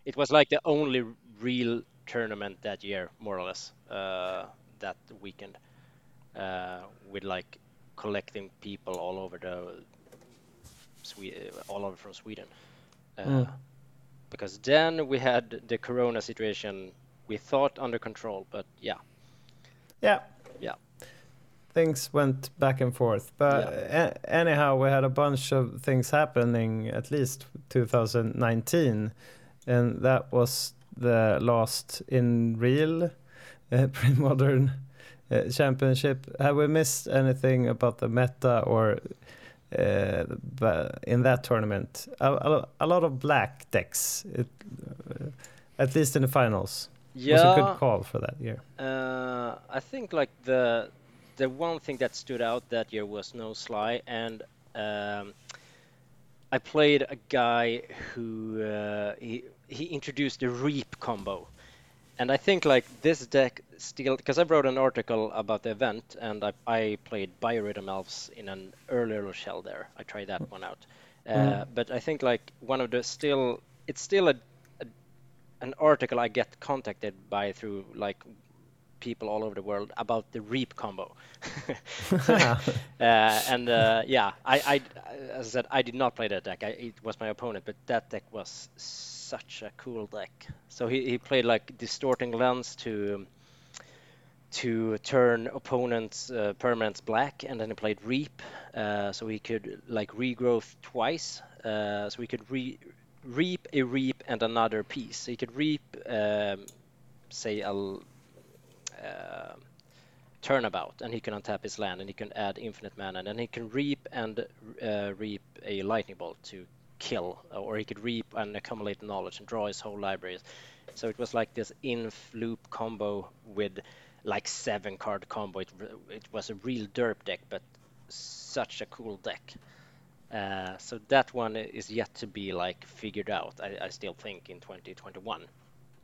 [SPEAKER 6] It was like the only real tournament that year, more or less, uh, that weekend, uh, with like collecting people all over the Swe- uh, all over from Sweden. Uh,
[SPEAKER 2] Mm.
[SPEAKER 6] Because then we had the Corona situation we thought under control, but yeah,
[SPEAKER 2] Yeah.
[SPEAKER 6] Yeah.
[SPEAKER 2] Things went back and forth, but a- anyhow, we had a bunch of things happening at least 2019, and that was the last in real uh, pre-modern uh, championship. Have we missed anything about the meta or uh, in that tournament? A, a, a lot of black decks, it, at least in the finals. Yeah, Was a good call for that year.
[SPEAKER 6] Uh, I think like the the one thing that stood out that year was no Sligh, and um, I played a guy who uh, he he introduced the reap combo, and I think like this deck still because I wrote an article about the event and I, I played Biorhythm Elves in an earlier shell there. I tried that one out, uh,
[SPEAKER 2] Mm.
[SPEAKER 6] but I think like one of the still it's still a, a an article I get contacted by through like people all over the world about the reap combo. uh, and uh, yeah, I, I, as I said, I did not play that deck. I, it was my opponent, but that deck was such a cool deck. So he, he played like distorting lens to to turn opponents' uh, permanents black, and then he played reap, uh, so he could like regrowth twice. Uh, so he could re reap a reap and another piece. So he could reap, um, say, a uh, turnabout, and he can untap his land, and he can add infinite mana, and then he can reap and uh, reap a lightning bolt to kill, or he could reap and accumulate knowledge and draw his whole libraries. So it was like this inf loop combo with like seven card combo. It, it was a real derp deck, but such a cool deck. Uh, so that one is yet to be like figured out. I, I still think in 2021.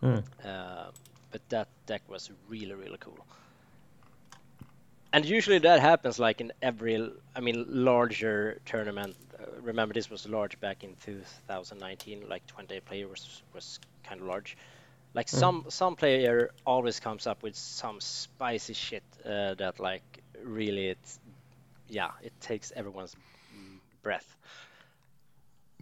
[SPEAKER 2] Mm.
[SPEAKER 6] Uh, but that deck was really really cool. And usually that happens like in every, I mean, larger tournament. Uh, remember, this was large back in 2019. Like 20 players was, kind of large. Like some some player always comes up with some spicy shit uh, that like really it's yeah it takes everyone's mm, breath.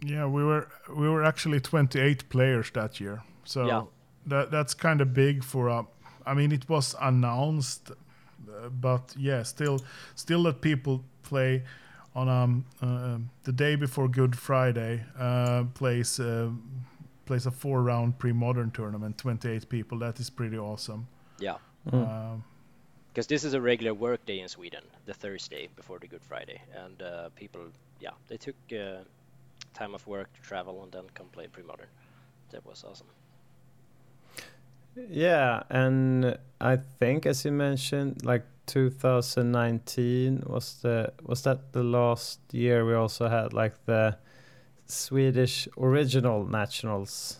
[SPEAKER 5] Yeah, we were we were actually 28 players that year. So
[SPEAKER 6] Yeah.
[SPEAKER 5] That that's kind of big for a I mean it was announced uh, but yeah, still still that people play on um uh, the day before Good Friday uh plays uh, plays a four round pre-modern tournament 28 people that is pretty awesome.
[SPEAKER 6] Yeah,
[SPEAKER 5] Um,
[SPEAKER 6] because this is a regular work day in Sweden, the Thursday before the Good Friday, and uh, people yeah they took uh, time off work to travel and then come play pre-modern. That was awesome.
[SPEAKER 2] Yeah, and I think as you mentioned, like 2019 was the was that the last year we also had like the Swedish original nationals.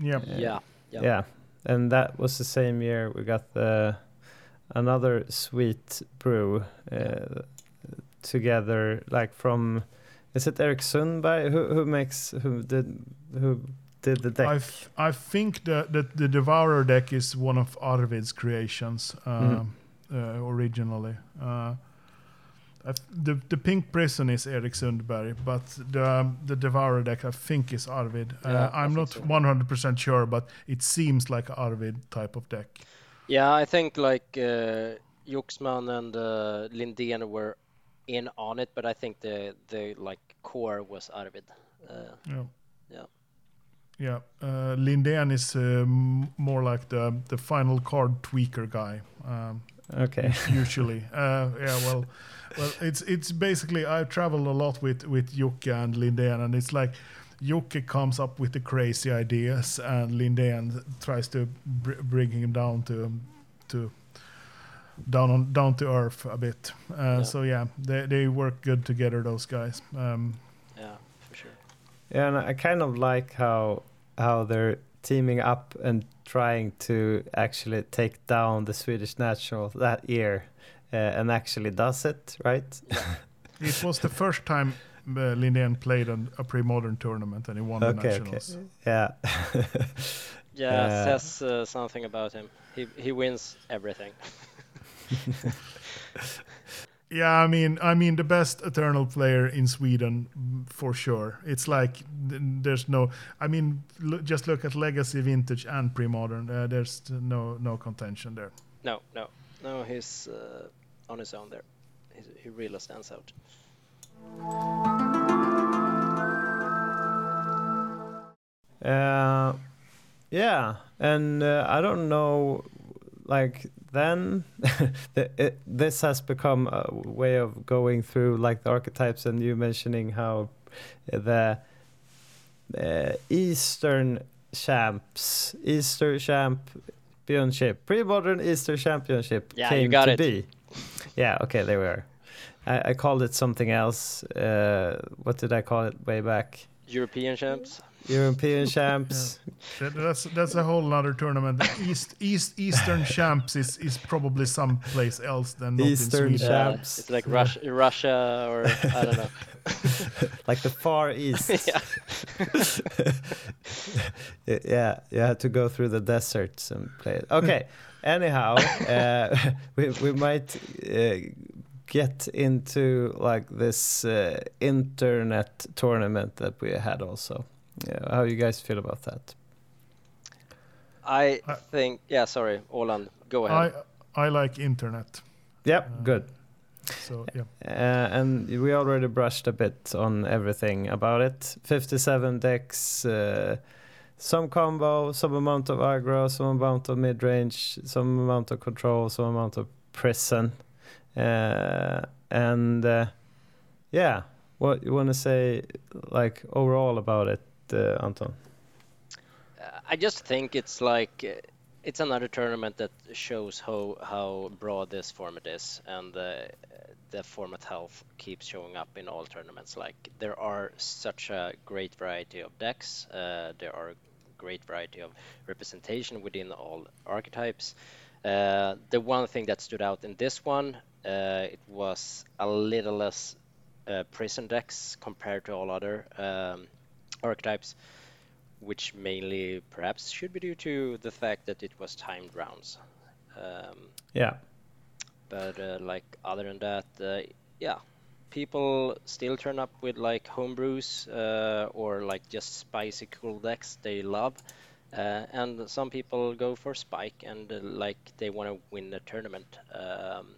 [SPEAKER 5] yeah.
[SPEAKER 2] Uh,
[SPEAKER 6] Yeah, yeah.
[SPEAKER 2] Yeah, and that was the same year we got the another sweet brew uh, together, like from is it Eric Sundberg who who makes who did who did the deck?
[SPEAKER 5] I, th- I think that the the Devourer deck is one of Arvid's creations um,
[SPEAKER 2] Mhm.
[SPEAKER 5] uh, originally. Uh, I f- the the pink prison is Erik Sundberg, but the the Devourer deck I think is Arvid. Uh,
[SPEAKER 6] Yeah, I
[SPEAKER 5] I'm not
[SPEAKER 6] so.
[SPEAKER 5] 100% sure, but it seems like a Arvid type of deck.
[SPEAKER 6] Yeah, I think like uh, Juxman and uh, Lindén were in on it, but I think the the like core was Arvid. Uh,
[SPEAKER 5] Yeah.
[SPEAKER 6] Yeah.
[SPEAKER 5] Yeah. Uh, Lindén is um, more like the the final card tweaker guy. Um,
[SPEAKER 2] Okay.
[SPEAKER 5] usually. Uh, yeah, well, well, it's it's basically I've traveled a lot with with Jocke and Lindén, and it's like Jocke comes up with the crazy ideas, and Lindén tries to br- bring him down to to down on down to earth a bit. Uh,
[SPEAKER 6] Yeah.
[SPEAKER 5] So yeah, they they work good together. Those guys. Um,
[SPEAKER 6] yeah, for sure.
[SPEAKER 2] Yeah, and I kind of like how how they're teaming up and trying to actually take down the Swedish national that year, uh, and actually does it right.
[SPEAKER 5] it was the first time uh, Lindén played an, a pre-modern tournament, and he won the
[SPEAKER 2] okay, okay,
[SPEAKER 5] nationals.
[SPEAKER 2] yeah.
[SPEAKER 6] Yeah,
[SPEAKER 2] Uh,
[SPEAKER 6] says uh, something about him. He he wins everything.
[SPEAKER 5] Yeah, I mean, I mean, the best Eternal player in Sweden mm, for sure. It's like there's no. I mean, lo- just look at Legacy, Vintage, and Pre-Modern. Uh, there's no no contention there.
[SPEAKER 6] No, no, no. He's uh, on his own there. He's, he really stands out.
[SPEAKER 2] Uh, yeah, and uh, I don't know, like then, the, it, this has become a way of going through like the archetypes, and you mentioning how the uh, Eastern champs, Easter championship, pre-modern Easter championship
[SPEAKER 6] Yeah, you
[SPEAKER 2] came
[SPEAKER 6] got
[SPEAKER 2] to
[SPEAKER 6] it.
[SPEAKER 2] be. Yeah, okay, there we are. I, I called it something else. Uh, what did I call it way back?
[SPEAKER 6] European champs.
[SPEAKER 2] European champs.
[SPEAKER 5] That, that's that's a whole other tournament. East East Eastern Champs is is probably someplace else than not
[SPEAKER 2] Eastern
[SPEAKER 5] in Sweden.
[SPEAKER 6] Yeah,
[SPEAKER 2] Champs.
[SPEAKER 6] it's like Rus- Russia or I don't know.
[SPEAKER 2] like the far east.
[SPEAKER 6] yeah.
[SPEAKER 2] Yeah, you had to go through the deserts and play it. Okay. Anyhow, uh, we we might uh, get into like this uh, internet tournament that we had also. Yeah, how you guys feel about that?
[SPEAKER 6] I
[SPEAKER 5] I-
[SPEAKER 6] think. Yeah, sorry, Olan, go ahead.
[SPEAKER 5] I I like internet.
[SPEAKER 2] Yep,
[SPEAKER 5] Uh,
[SPEAKER 2] good.
[SPEAKER 5] So yeah.
[SPEAKER 2] Uh, and we already brushed a bit on everything about it. 57 decks, uh, some combo, some amount of aggro, some amount of mid range, some amount of control, some amount of prison. Uh, and uh, yeah, what you want to say, like overall about it, uh, Anton?
[SPEAKER 6] Uh, I just think it's like it's another tournament that shows how how broad this format is, and uh, the format health keeps showing up in all tournaments. Like there are such a great variety of decks. Uh, there are great variety of representation within all archetypes. Uh, the one thing that stood out in this one, uh, it was a little less uh, prison decks compared to all other um, archetypes which mainly perhaps should be due to the fact that it was timed rounds. Um,
[SPEAKER 2] Yeah.
[SPEAKER 6] but uh, like other than that, uh, yeah, people still turn up with like homebrews uh, or like just spicy cool decks they love. Uh, and some people go for spike and uh, like they want to win the tournament. Um,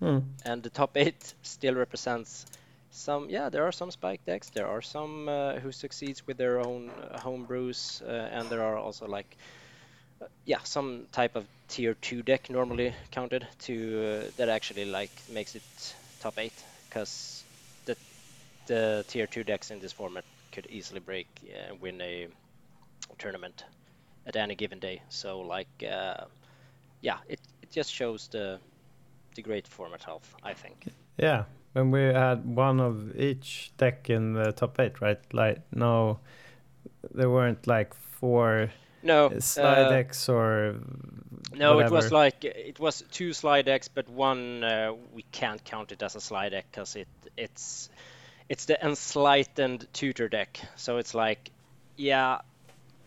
[SPEAKER 2] Hmm.
[SPEAKER 6] and the top eight still represents some yeah there are some spike decks. There are some uh, who succeeds with their own uh, home brews uh, and there are also like uh, yeah some type of tier 2 deck normally counted to uh, that actually like makes it top 8 because the the tier 2 decks in this format could easily break uh, and win a tournament at any given day. So like uh, yeah it, it just shows the the great format health i think
[SPEAKER 2] Yeah, when we had one of each deck in the top eight, right? Like, no, there weren't like four
[SPEAKER 6] no
[SPEAKER 2] uh, slide
[SPEAKER 6] uh,
[SPEAKER 2] decks or
[SPEAKER 6] No, it was like it was two slide decks, but one uh, we can't count it as a slide deck because it it's it's the enlightened tutor deck. So it's like yeah,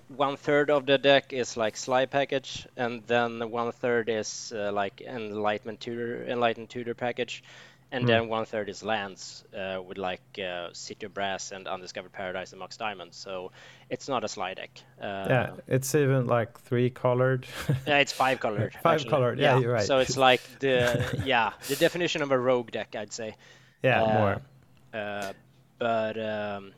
[SPEAKER 6] one third of the deck is like slide package, and then one third is uh, like enlightenment tutor enlightened tutor package, and then one third is lands uh, with like uh, City of Brass and Undiscovered Paradise and Mox Diamond. So it's not a slide deck. Uh,
[SPEAKER 2] yeah, it's even like three colored.
[SPEAKER 6] yeah, it's five colored.
[SPEAKER 2] Five
[SPEAKER 6] actually.
[SPEAKER 2] colored, yeah, you're right.
[SPEAKER 6] So it's like the yeah the definition of a rogue deck, I'd say.
[SPEAKER 2] yeah,
[SPEAKER 6] Uh,
[SPEAKER 2] more.
[SPEAKER 6] Uh, but um,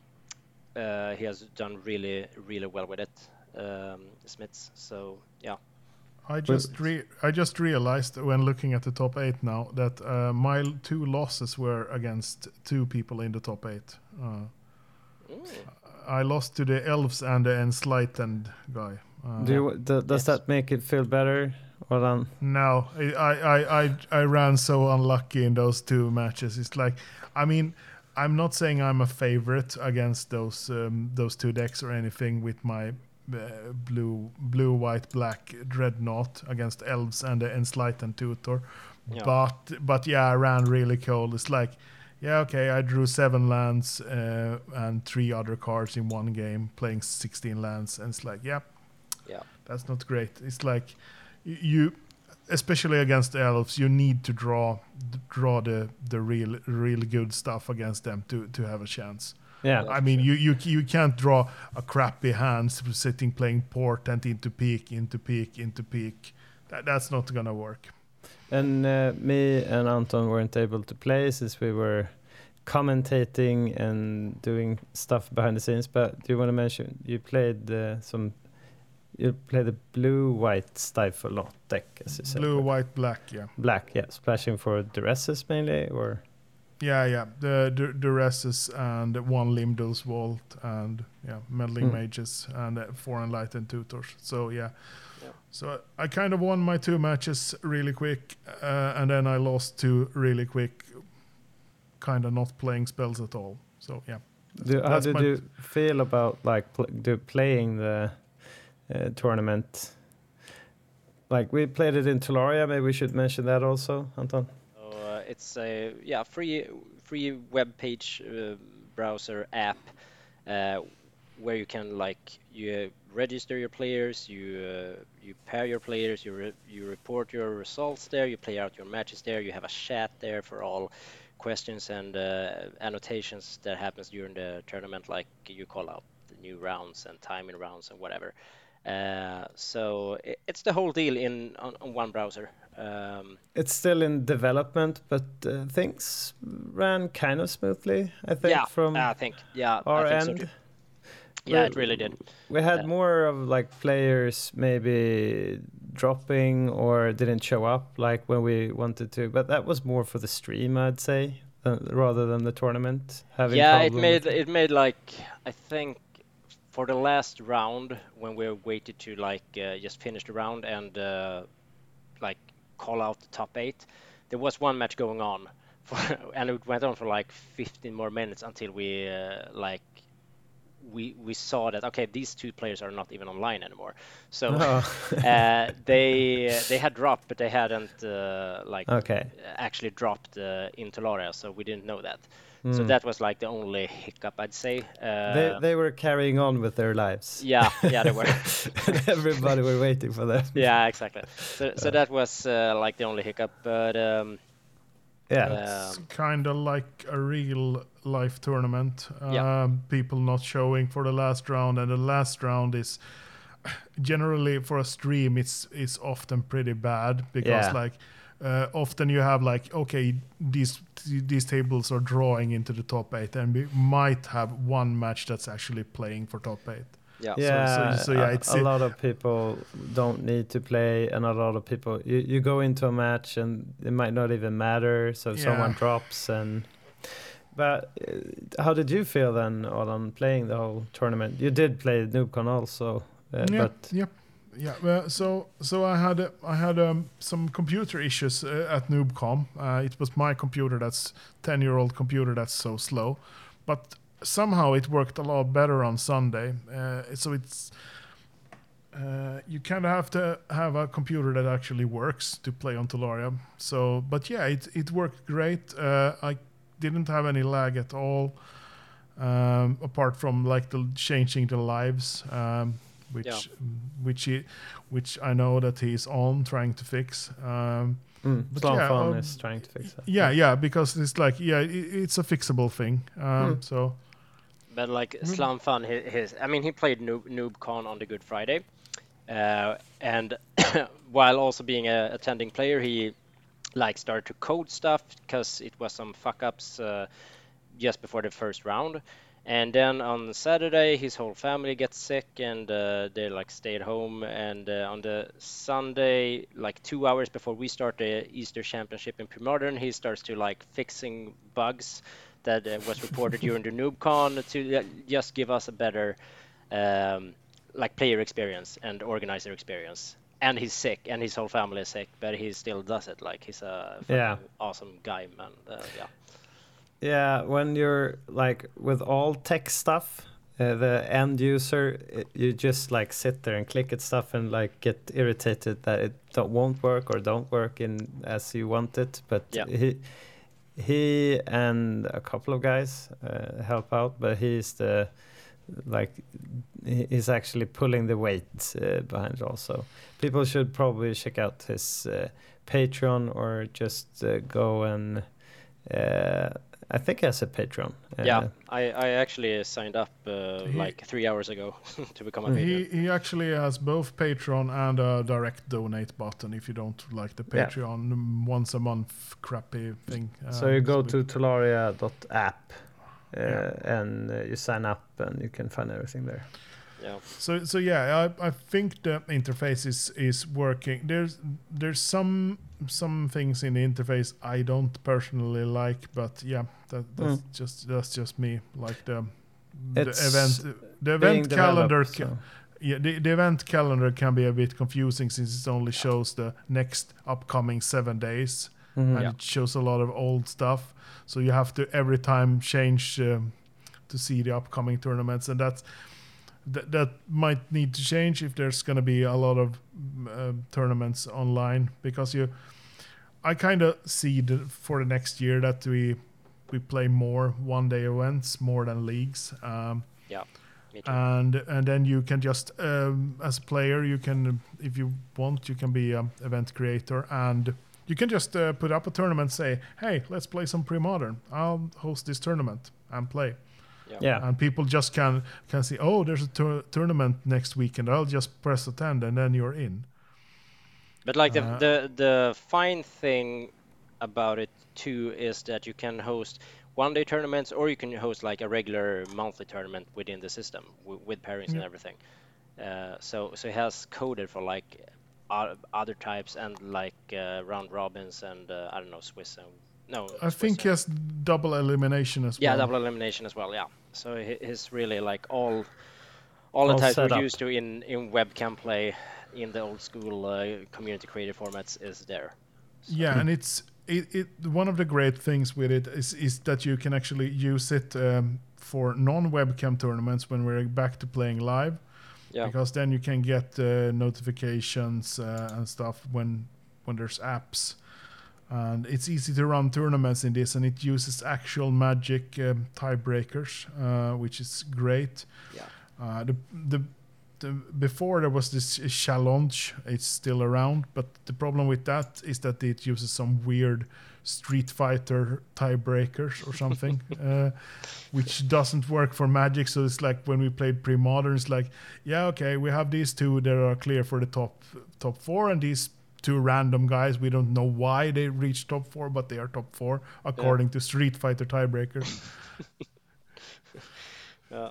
[SPEAKER 6] uh, he has done really really well with it, um, Smiths. So yeah.
[SPEAKER 5] I just re- I just realized when looking at the top eight now that uh, my two losses were against two people in the top eight. Uh, I lost to the elves and the enlightened guy. Uh,
[SPEAKER 2] Do you, do, does
[SPEAKER 6] Yes.
[SPEAKER 2] that make it feel better? Well done.
[SPEAKER 5] No, I, I, I, I ran so unlucky in those two matches. It's like, I mean, I'm not saying I'm a favorite against those um, those two decks or anything with my uh, blue, blue, white, black dreadnought against elves and the enlightened tutor.
[SPEAKER 6] Yeah.
[SPEAKER 5] But but yeah, I ran really cold. It's like, yeah, okay, I drew seven lands uh, and three other cards in one game, playing 16 lands, and it's like, yeah,
[SPEAKER 6] Yeah.
[SPEAKER 5] that's not great. It's like you, especially against elves, you need to draw draw the the real real good stuff against them to to have a chance.
[SPEAKER 2] Yeah,
[SPEAKER 5] I mean, you you you can't draw a crappy hand sitting playing portent into Peek into Peek into Peek. That, that's not gonna work.
[SPEAKER 2] and uh, me and Anton weren't able to play since we were commentating and doing stuff behind the scenes. But do you want to mention you played uh, some? You play the blue white stifle not deck, as you said.
[SPEAKER 5] Blue, white, black. Yeah,
[SPEAKER 2] black, yeah, splashing for duresses mainly, or
[SPEAKER 5] yeah, yeah. The the, the Resses and one Lim-Dûl's Vault and yeah, meddling
[SPEAKER 2] Mm.
[SPEAKER 5] mages and uh, four enlightened tutors. So yeah.
[SPEAKER 6] Yeah.
[SPEAKER 5] So I kind of won my two matches really quick, uh, and then I lost two really quick, kind of not playing spells at all. So yeah,
[SPEAKER 2] do, how did you feel about like pl- do, playing the tournament? Like we played it in Tolaria, maybe we should mention that also, Anton.
[SPEAKER 6] So uh, it's a yeah free free web page uh, browser app uh, where you can like you register your players, you uh, you pair your players, you re- you report your results there, you play out your matches there, you have a chat there for all questions and uh, annotations that happens during the tournament, like you call out the new rounds and timing rounds and whatever. Uh, so it's the whole deal in on, on one browser. Um,
[SPEAKER 2] It's still in development, but uh, things ran kind of smoothly, I think,
[SPEAKER 6] yeah,
[SPEAKER 2] from
[SPEAKER 6] I think yeah,
[SPEAKER 2] our
[SPEAKER 6] I think so
[SPEAKER 2] end.
[SPEAKER 6] too. Yeah,
[SPEAKER 2] we-
[SPEAKER 6] it really did.
[SPEAKER 2] We had
[SPEAKER 6] Yeah.
[SPEAKER 2] more of like players maybe dropping or didn't show up like when we wanted to, but that was more for the stream, I'd say, uh, rather than the tournament. Having
[SPEAKER 6] Yeah, it made it made like I think for the last round when we waited to like uh, just finish the round and uh, like call out the top eight, there was one match going on, for, and it went on for like 15 more minutes until we uh, like we we saw that okay these two players are not even online anymore, so
[SPEAKER 2] Oh.
[SPEAKER 6] uh, they they had dropped but they hadn't uh, like
[SPEAKER 2] Okay.
[SPEAKER 6] actually dropped uh, in Tolaria, so we didn't know that. So
[SPEAKER 2] Mm.
[SPEAKER 6] that was like the only hiccup, I'd say. Uh,
[SPEAKER 2] they they were carrying on with their lives.
[SPEAKER 6] yeah, yeah, they were.
[SPEAKER 2] and everybody were waiting for them.
[SPEAKER 6] yeah, exactly. So, so that was uh, like the only hiccup, but um,
[SPEAKER 2] Yeah.
[SPEAKER 6] um,
[SPEAKER 5] it's kind of like a real life tournament.
[SPEAKER 6] Yeah.
[SPEAKER 5] Um, people not showing for the last round, and the last round is generally for a stream. It's it's often pretty bad because
[SPEAKER 2] Yeah.
[SPEAKER 5] like. Uh, often you have like okay these these tables are drawing into the top eight and we might have one match that's actually playing for top eight
[SPEAKER 6] yeah.
[SPEAKER 2] Yeah,
[SPEAKER 5] so- so yeah,
[SPEAKER 2] a-
[SPEAKER 5] it's
[SPEAKER 2] a,
[SPEAKER 5] it-
[SPEAKER 2] lot of people don't need to play, and a lot of people you, you go into a match and it might not even matter. So someone drops, and but uh, how did you feel then, on playing the whole tournament? You did play NoobCon also, uh,
[SPEAKER 5] yeah,
[SPEAKER 2] but
[SPEAKER 5] yep, yeah. Well, so so I had I had um, some computer issues uh, at NoobCon. Uh, it was my computer that's ten year old computer that's so slow, but somehow it worked a lot better on Sunday. Uh, so it's uh, you kind of have to have a computer that actually works to play on Tolaria. So, but yeah, it it worked great. Uh, I didn't have any lag at all, um, apart from like the changing the lives, um, which
[SPEAKER 6] Yeah.
[SPEAKER 5] which he, which I know that he's on trying to fix. Um,
[SPEAKER 2] Mm.
[SPEAKER 5] But
[SPEAKER 2] Slam
[SPEAKER 5] yeah, um,
[SPEAKER 2] is trying to fix that.
[SPEAKER 5] Yeah, yeah, because it's like yeah, i it's a fixable thing. Um,
[SPEAKER 2] Hmm.
[SPEAKER 5] So
[SPEAKER 6] But like
[SPEAKER 5] Mm-hmm.
[SPEAKER 6] Slam Fun, his, his I mean, he played Noob, NoobCon on the Good Friday, uh, and while also being a attending player, he like started to code stuff because it was some fuck ups uh, just before the first round. And then on Saturday, his whole family gets sick and uh, they like stay at home. And uh, on the Sunday, like two hours before we start the Easter Championship in Premodern, he starts to like fixing bugs that uh, was reported during the NoobCon to uh, just give us a better um, like player experience and organizer experience. And he's sick, and his whole family is sick, but he still does it. Like he's a
[SPEAKER 2] Yeah.
[SPEAKER 6] awesome guy, man. Uh, yeah.
[SPEAKER 2] Yeah, when you're like with all tech stuff, uh, the end user, it, you just like sit there and click at stuff and like get irritated that it don't, won't work or don't work in as you want it. But
[SPEAKER 6] Yeah.
[SPEAKER 2] he he and a couple of guys uh, help out, but he's the like he's actually pulling the weight uh, behind it also. People should probably check out his uh, Patreon or just uh, go and uh, I think as a Patreon. Uh,
[SPEAKER 6] yeah, I, I actually signed up uh,
[SPEAKER 5] He-
[SPEAKER 6] like three hours ago to become a
[SPEAKER 2] Mm.
[SPEAKER 5] he he actually has both Patreon and a direct donate button if you don't like the
[SPEAKER 2] Yeah.
[SPEAKER 5] Patreon mm, once a month crappy thing.
[SPEAKER 2] So
[SPEAKER 5] Um,
[SPEAKER 2] you go
[SPEAKER 5] we-
[SPEAKER 2] to tolaria.app uh,
[SPEAKER 5] Yeah.
[SPEAKER 2] and uh, you sign up and you can find everything there.
[SPEAKER 6] Yeah,
[SPEAKER 5] So so yeah, I, I think the interface is is working. There's there's some some things in the interface I don't personally like, but yeah, that, that's
[SPEAKER 2] Mm.
[SPEAKER 5] just that's just me. Like the the event the event calendar ca-
[SPEAKER 2] so-
[SPEAKER 5] yeah the, the event calendar can be a bit confusing since it only shows the next upcoming seven days
[SPEAKER 2] Mhm.
[SPEAKER 5] and it shows a lot of old stuff. So you have to every time change um, to see the upcoming tournaments, and that's that, that might need to change if there's going to be a lot of mm, uh, tournaments online because you. I kind of see the, for the next year that we we play more one day events more than leagues. Um,
[SPEAKER 6] yeah,
[SPEAKER 5] and and then you can just um, as a player you can if you want you can be an event creator and you can just uh, put up a tournament say hey let's play some pre-modern i'll host this tournament and play
[SPEAKER 2] Yeah.
[SPEAKER 5] and people just can can see oh there's a tour- tournament next weekend i'll just press attend and then you're in
[SPEAKER 6] But like the,
[SPEAKER 5] Uh,
[SPEAKER 6] the the fine thing about it too is that you can host one day tournaments or you can host like a regular monthly tournament within the system w- with pairings and everything. Uh, so so it has coded for like o- other types and like uh, round robins and uh, I don't know Swiss and no.
[SPEAKER 5] i
[SPEAKER 6] Swiss
[SPEAKER 5] think
[SPEAKER 6] and-
[SPEAKER 5] yes double elimination as
[SPEAKER 6] Yeah,
[SPEAKER 5] well Yeah,
[SPEAKER 6] double elimination as well. Yeah. So he- he's really like all all the
[SPEAKER 2] All
[SPEAKER 6] types we're used to in in webcam play in the old school uh, community creative formats is there.
[SPEAKER 5] Yeah, and it's it, it one of the great things with it is is that you can actually use it um, for non-webcam tournaments when we're back to playing live.
[SPEAKER 6] Yeah.
[SPEAKER 5] Because then you can get uh, notifications uh, and stuff when when there's apps, and it's easy to run tournaments in this, and it uses actual Magic um, tiebreakers, uh, which is great.
[SPEAKER 6] Yeah.
[SPEAKER 5] Uh, the the the, before there was this challenge it's still around but the problem with that is that it uses some weird street fighter tiebreakers or something uh, which doesn't work for magic so it's like when we played pre-modern it's like yeah okay we have these two that are clear for the top top four and these two random guys. We don't know why they reached top four but they are top four according to street fighter tiebreakers
[SPEAKER 6] Yeah.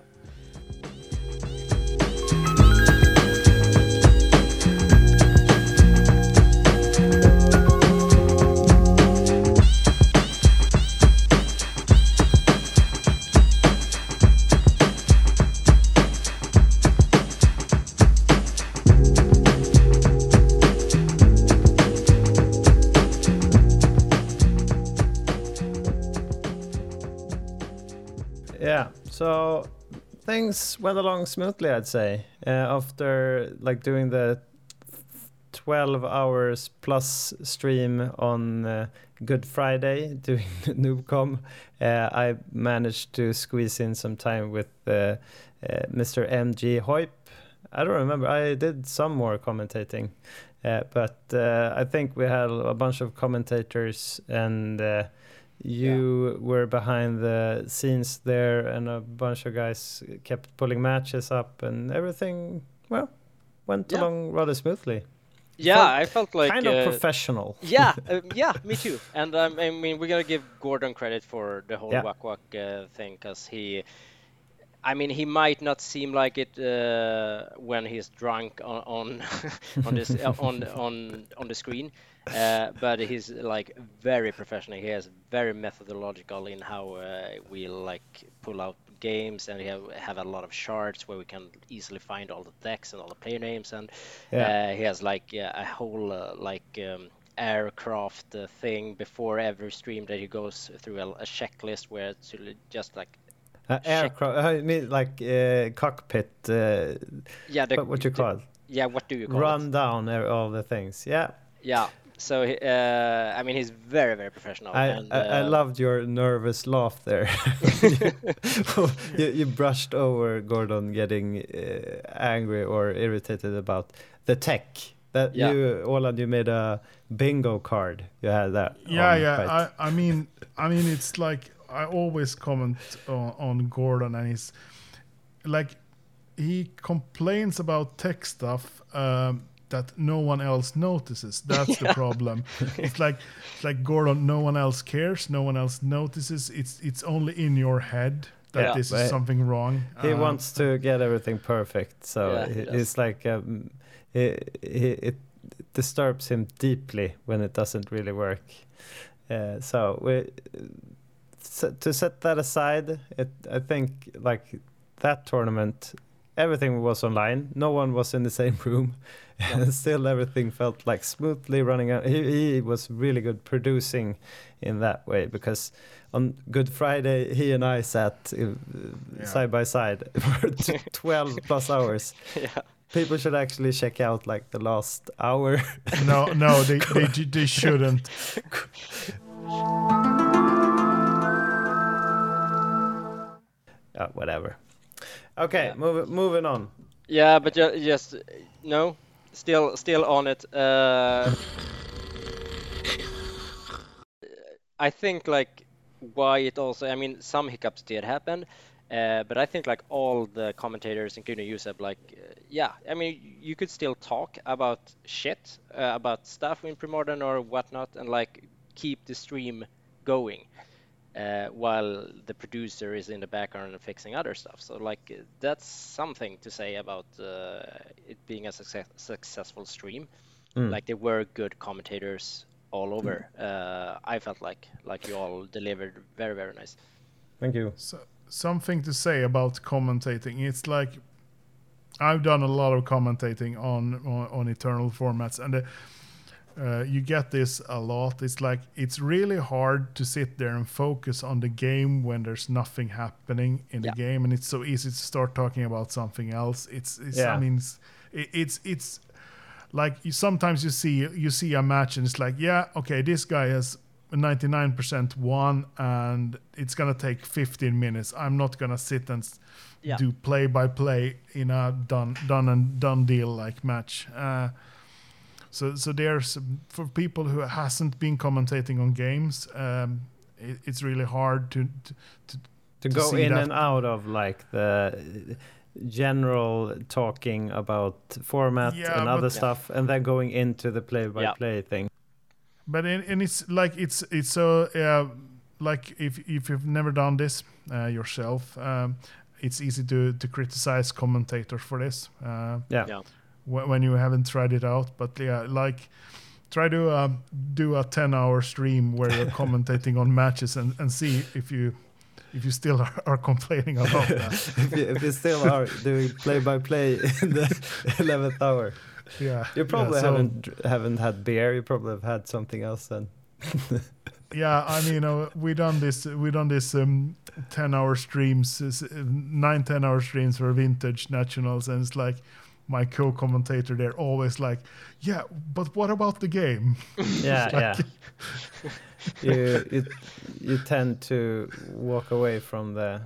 [SPEAKER 2] So things went along smoothly, I'd say. Uh, after like doing the 12 hours plus stream on uh, Good Friday doing NoobCon, uh, I managed to squeeze in some time with uh, uh, Mr. MG Hoyp. I don't remember. I did some more commentating Uh, but uh, I think we had a bunch of commentators, and you were behind the scenes there, and a bunch of guys kept pulling matches up, and everything well went
[SPEAKER 6] Yeah.
[SPEAKER 2] along rather smoothly.
[SPEAKER 6] Yeah,
[SPEAKER 2] felt
[SPEAKER 6] I felt like
[SPEAKER 2] kind of
[SPEAKER 6] uh,
[SPEAKER 2] professional.
[SPEAKER 6] yeah, uh, yeah, me too. And um, I mean, we gotta give Gordon credit for the whole
[SPEAKER 2] Yeah.
[SPEAKER 6] Wack Wack uh, thing, because he, I mean, he might not seem like it uh, when he's drunk on on on this uh, on on on the screen, uh, but he's like very professional. He has very methodological in how uh, we like pull out games, and we have have a lot of charts where we can easily find all the decks and all the player names, and
[SPEAKER 2] Yeah.
[SPEAKER 6] uh, he has like a whole uh, like um, aircraft uh, thing before every stream that he goes through a, a checklist where it's just like
[SPEAKER 2] Uh, aircraft, I mean, like uh, cockpit. Uh,
[SPEAKER 6] yeah, the,
[SPEAKER 2] what, what you
[SPEAKER 6] the-
[SPEAKER 2] call it?
[SPEAKER 6] yeah, what do you call
[SPEAKER 2] Run
[SPEAKER 6] it?
[SPEAKER 2] down e- all the things. Yeah,
[SPEAKER 6] Yeah. So uh, I mean, he's very very professional.
[SPEAKER 2] I,
[SPEAKER 6] and,
[SPEAKER 2] I, I
[SPEAKER 6] uh,
[SPEAKER 2] loved your nervous laugh there. you, you brushed over Gordon getting uh, angry or irritated about the tech. That
[SPEAKER 6] Yeah.
[SPEAKER 2] you, Oland, you made a bingo card. You had that.
[SPEAKER 5] Yeah,
[SPEAKER 2] on,
[SPEAKER 5] yeah.
[SPEAKER 2] right?
[SPEAKER 5] I, I mean, I mean, it's like I always comment on, on Gordon, and he's like he complains about tech stuff um, that no one else notices. That's the problem. it's like it's like Gordon. No one else cares. No one else notices. It's it's only in your head that
[SPEAKER 2] Yeah,
[SPEAKER 5] this is something wrong.
[SPEAKER 2] he
[SPEAKER 5] Uh,
[SPEAKER 2] wants to get everything perfect, so
[SPEAKER 6] Yeah, he
[SPEAKER 2] he- it's like um, he, he, it disturbs him deeply when it doesn't really work. Uh, so we, to set that aside, it, I think like that tournament, everything was online. No one was in the same room, and still everything felt like smoothly running. Out. He, he was really good producing in that way because on Good Friday he and I sat uh, side by side for t- 12 plus hours.
[SPEAKER 6] yeah.
[SPEAKER 2] People should actually check out like the last hour.
[SPEAKER 5] no, no, they they, they shouldn't.
[SPEAKER 2] Uh, whatever. Okay, move, moving on.
[SPEAKER 6] Yeah, but ju- just no, still still on it. Uh, I think like why it also. I mean, some hiccups did happen, uh, but I think like all the commentators, including Yusef, like uh, yeah. I mean, you could still talk about shit, uh, about stuff in Premodern or whatnot, and like keep the stream going. Uh, while the producer is in the background and fixing other stuff. So like uh, that's something to say about uh, it being a success- successful stream. Like there were good commentators all over. Uh, I felt like like you all delivered very very nice.
[SPEAKER 2] Thank you.
[SPEAKER 5] So, something to say about commentating. It's like I've done a lot of commentating on on, on eternal formats, and uh, uh, you get this a lot. It's like it's really hard to sit there and focus on the game when there's nothing happening in the
[SPEAKER 6] Yeah.
[SPEAKER 5] game, and it's so easy to start talking about something else. It's, it's
[SPEAKER 2] Yeah.
[SPEAKER 5] I mean, it's, it's it's like you, sometimes you see you see a match and it's like, yeah, okay, this guy has 99% won and it's gonna take 15 minutes. I'm not gonna sit and
[SPEAKER 6] Yeah.
[SPEAKER 5] do play by play in a done done and done deal like match. Uh, so so there's for people who hasn't been commentating on games, um, it, it's really hard to, to, to
[SPEAKER 2] To
[SPEAKER 5] to
[SPEAKER 2] go
[SPEAKER 5] see
[SPEAKER 2] in
[SPEAKER 5] that-
[SPEAKER 2] and out of like the general talking about format
[SPEAKER 5] Yeah,
[SPEAKER 2] and
[SPEAKER 5] but-
[SPEAKER 2] other
[SPEAKER 5] Yeah.
[SPEAKER 2] stuff, and then going into the play-by-play thing.
[SPEAKER 5] but in, and it's like it's it's so uh, like if if you've never done this uh, yourself um, it's easy to to criticize commentators for this uh,
[SPEAKER 2] Yeah.
[SPEAKER 6] Yeah.
[SPEAKER 5] Wh- when you haven't tried it out but yeah like try to um, do a 10 hour stream where you're commentating on matches and, and see if you if you still are, are complaining about that
[SPEAKER 2] if, you, if you still are doing play-by-play in the eleventh hour,
[SPEAKER 5] yeah
[SPEAKER 2] you probably
[SPEAKER 5] yeah, so-
[SPEAKER 2] haven't haven't had beer. You probably have had something else then.
[SPEAKER 5] Yeah, I mean, know, we done this. We done this um, ten hour streams, s- nine ten hour streams for vintage nationals, and it's like my co-commentator. They're always like, "Yeah, but what about the game?"
[SPEAKER 2] Yeah,
[SPEAKER 5] Like-
[SPEAKER 2] yeah. you you you tend to walk away from the.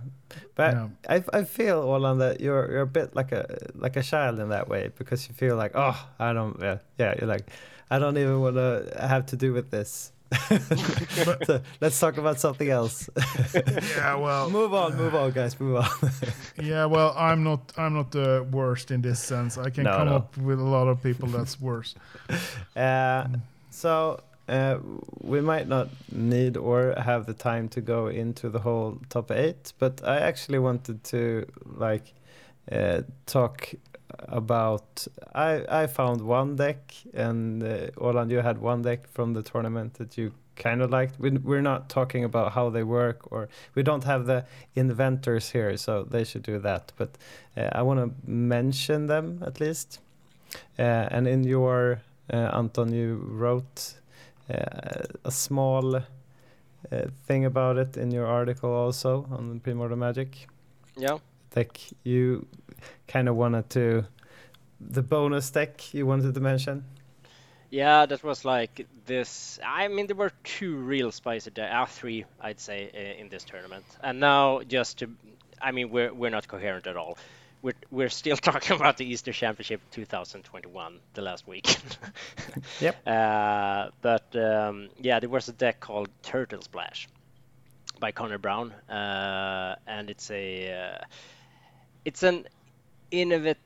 [SPEAKER 2] But
[SPEAKER 5] Yeah.
[SPEAKER 2] I I feel Olan that you're you're a bit like a like a child in that way because you feel like oh I don't yeah yeah you're like I don't even want to have to do with this. So let's talk about something else.
[SPEAKER 5] Yeah, well,
[SPEAKER 2] move on, move on, guys, move on.
[SPEAKER 5] yeah, well, I'm not I'm not the worst in this sense. I can
[SPEAKER 2] No,
[SPEAKER 5] come
[SPEAKER 2] no.
[SPEAKER 5] up with a lot of people that's worse.
[SPEAKER 2] Uh, so uh, we might not need or have the time to go into the whole top eight, but I actually wanted to like uh, talk about. I I found one deck, and uh, Orland, you had one deck from the tournament that you kind of liked. We, we're not talking about how they work, or we don't have the inventors here, so they should do that. But uh, I want to mention them at least. Uh, and in your uh, Anton, you wrote uh, a small uh, thing about it in your article also on Premodern Magic.
[SPEAKER 6] Yeah.
[SPEAKER 2] Deck you kind of wanted to the bonus deck you wanted to mention.
[SPEAKER 6] Yeah, that was like this. I mean, there were two real spicy decks, uh, three, I'd say, uh, in this tournament. And now, just to, I mean, we're we're not coherent at all. We're we're still talking about the Easter Championship 2021, the last week.
[SPEAKER 2] Yep.
[SPEAKER 6] Uh, but um, yeah, there was a deck called Turtle Splash by Connor Brown, uh, and it's a uh, it's an innovative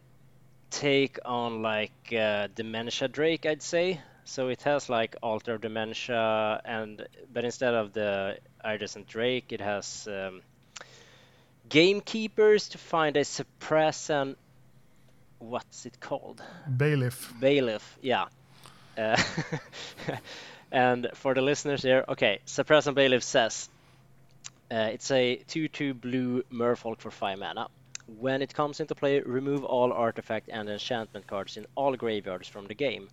[SPEAKER 6] take on like uh, Dementia Drake, I'd say. So it has like Altar of Dementia, and but instead of the Iridescent Drake, it has um, gamekeepers to find a Saprazzan what's it called?
[SPEAKER 5] Bailiff.
[SPEAKER 6] Bailiff, yeah. Uh, and for the listeners here, okay, Saprazzan Bailiff says uh, it's a 2 2 blue Merfolk for 5 mana. When it comes into play, remove all artifact and enchantment cards in all graveyards from the game.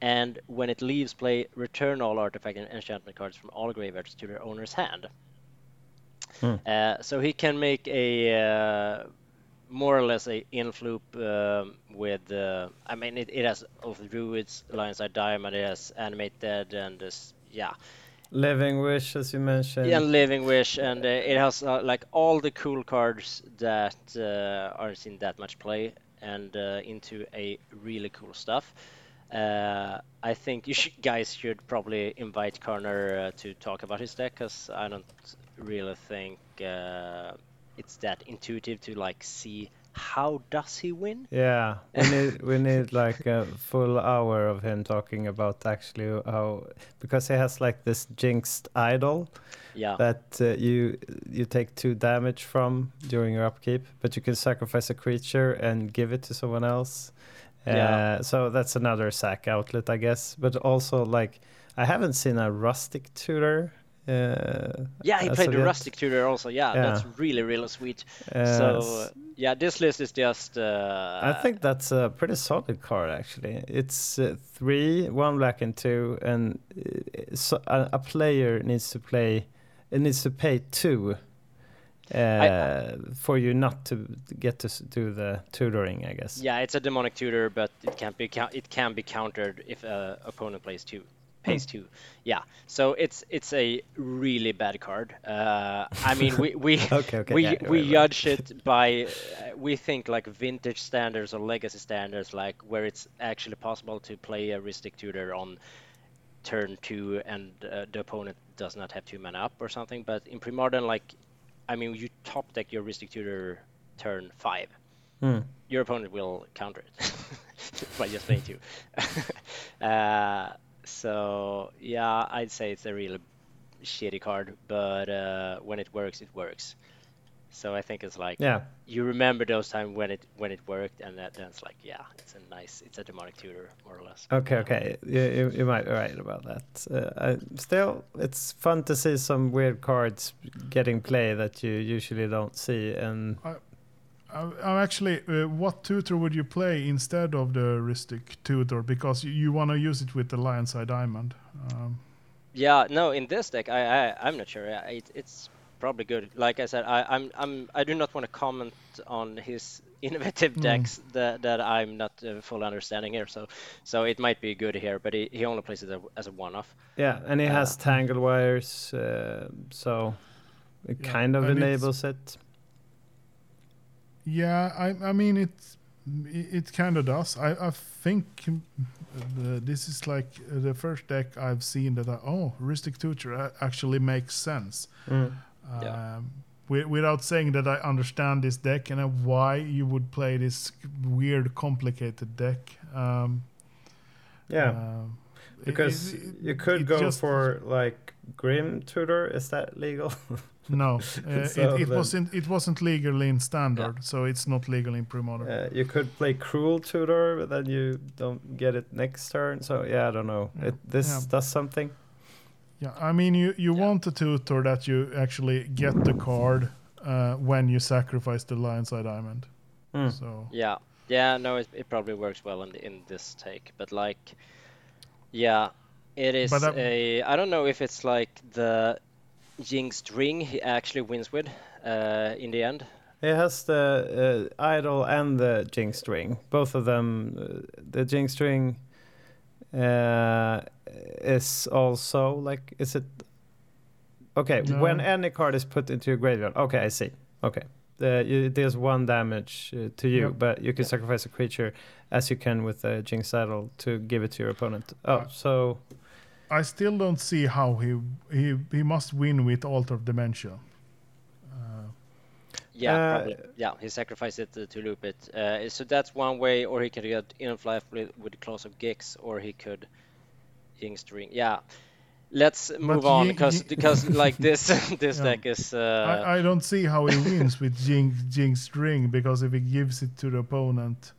[SPEAKER 6] And when it leaves play, return all artifact and enchantment cards from all graveyards to their owner's hand. Uh, so he can make a uh, more or less a infloop um, with. Uh, I mean, it, it has of Druids, Lion's Eye Diamond, it has Animate Dead, and this, yeah,
[SPEAKER 2] Living Wish, as you mentioned.
[SPEAKER 6] yeah, Living Wish, and uh, it has uh, like all the cool cards that uh, aren't seen that much play, and uh, into a really cool stuff. Uh, I think you should, guys should probably invite Connor uh, to talk about his deck, because I don't really think it's that intuitive to like see how does he win.
[SPEAKER 2] Yeah, we need we need like a full hour of him talking about actually how because he has like this jinxed idol
[SPEAKER 6] Yeah.
[SPEAKER 2] that uh, you you take two damage from during your upkeep, but you can sacrifice a creature and give it to someone else. Uh,
[SPEAKER 6] Yeah.
[SPEAKER 2] So that's another sack outlet, I guess. But also like I haven't seen a Rhystic tutor. Uh,
[SPEAKER 6] Yeah, he
[SPEAKER 2] as
[SPEAKER 6] played the. Rhystic Tutor also. Yeah,
[SPEAKER 2] Yeah.
[SPEAKER 6] that's really, really sweet.
[SPEAKER 2] Uh,
[SPEAKER 6] so, uh, yeah, this list is just. Uh,
[SPEAKER 2] I think that's a pretty solid card, actually. It's uh, three, one black and two, and uh, so a, a player needs to play. It needs to pay two uh, for you not to get to do the tutoring, I guess.
[SPEAKER 6] Yeah, it's a demonic tutor, but it can be it can be countered if uh, opponent plays two, pays two. Yeah, so it's it's a really bad card. Uh, I mean, we we
[SPEAKER 2] Okay, okay,
[SPEAKER 6] we
[SPEAKER 2] yeah,
[SPEAKER 6] we
[SPEAKER 2] right, right.
[SPEAKER 6] judge it by uh, we think like vintage standards or legacy standards, like where it's actually possible to play a Rhystic tutor on turn two and uh, the opponent does not have two mana up or something. But in Premodern, like, I mean, you top deck your Rhystic tutor turn five
[SPEAKER 2] Hmm.
[SPEAKER 6] your opponent will counter it by just playing two. so yeah, I'd say it's a really shitty card, but uh, when it works, it works. So I think it's like
[SPEAKER 2] Yeah.
[SPEAKER 6] you remember those times when it when it worked, and that, then it's like yeah, it's a nice, it's a demonic tutor more or less.
[SPEAKER 2] Okay, okay. You, you, you might be right about that. Uh, I, still, it's fun to see some weird cards getting play that you usually don't see. And
[SPEAKER 5] I, I'm actually, uh, what tutor would you play instead of the Rhystic tutor? Because you, you want to use it with the Lion's Eye Diamond. Um,
[SPEAKER 6] Yeah, no, in this deck, I, I I'm not sure. It, it's probably good. Like I said, I, I'm I'm I do not want to comment on his innovative decks that, that I'm not uh, fully understanding here. So so it might be good here, but he, he only plays it as a one-off.
[SPEAKER 2] Yeah, and it has
[SPEAKER 6] Uh,
[SPEAKER 2] tangle wires, uh, so it
[SPEAKER 5] Yeah,
[SPEAKER 2] kind of
[SPEAKER 5] and it's-
[SPEAKER 2] enables it.
[SPEAKER 5] Yeah, I, I mean it. It, it kind of does. I, I think um, the, this is like uh, the first deck I've seen that I, oh, Rhystic Tutor actually makes sense.
[SPEAKER 2] Mm.
[SPEAKER 6] Yeah.
[SPEAKER 5] Um, wi- without saying that I understand this deck and uh, why you would play this weird, complicated deck. Um,
[SPEAKER 2] Yeah,
[SPEAKER 5] it-
[SPEAKER 2] because
[SPEAKER 5] it-
[SPEAKER 2] you could go
[SPEAKER 5] just-
[SPEAKER 2] for like Grim Tutor. Is that legal?
[SPEAKER 5] no. Uh,
[SPEAKER 2] So
[SPEAKER 5] it, it
[SPEAKER 2] then-
[SPEAKER 5] wasn't. It wasn't legal in standard, so it's not legal in pre-modern.
[SPEAKER 2] Uh, you could play Cruel Tutor, but then you don't get it next turn. So yeah, I don't know.
[SPEAKER 5] Yeah.
[SPEAKER 2] It, this
[SPEAKER 5] Yeah.
[SPEAKER 2] does something.
[SPEAKER 5] Yeah, I mean, you, you
[SPEAKER 6] Yeah.
[SPEAKER 5] want a tutor that you actually get the card uh, when you sacrifice the Lion's Eye Diamond.
[SPEAKER 2] Mm.
[SPEAKER 5] So
[SPEAKER 6] Yeah, yeah, no, it, it probably works well in in this take, but like, yeah, it is
[SPEAKER 5] But that-
[SPEAKER 6] a. I don't know if it's like the Jinxed Ring he actually wins with, uh, in the end.
[SPEAKER 2] It has the uh, idol and the Jinxed Ring. Both of them. Uh, the Jinxed Ring uh, is also like. Is it? Okay, when any card is put into your graveyard. Okay, I see. Okay. The, you, it deals one damage uh, to you,
[SPEAKER 5] Yep.
[SPEAKER 2] but you can sacrifice a creature as you can with the Jinx Idol to give it to your opponent. Oh, so
[SPEAKER 5] I still don't see how he he he must win with Altar of Dementia. Uh,
[SPEAKER 6] Yeah,
[SPEAKER 2] Uh,
[SPEAKER 6] probably. Yeah, he sacrificed it to, to loop it. Uh, so that's one way, or he could get Inflife with, with Claws of Gix, or he could Jinxed Ring. Yeah. Let's move on
[SPEAKER 5] Yi-
[SPEAKER 6] because because like this this
[SPEAKER 5] Yeah.
[SPEAKER 6] deck is uh,
[SPEAKER 5] I, I don't see how he wins with Jing Jinxed Ring because if he gives it to the opponent,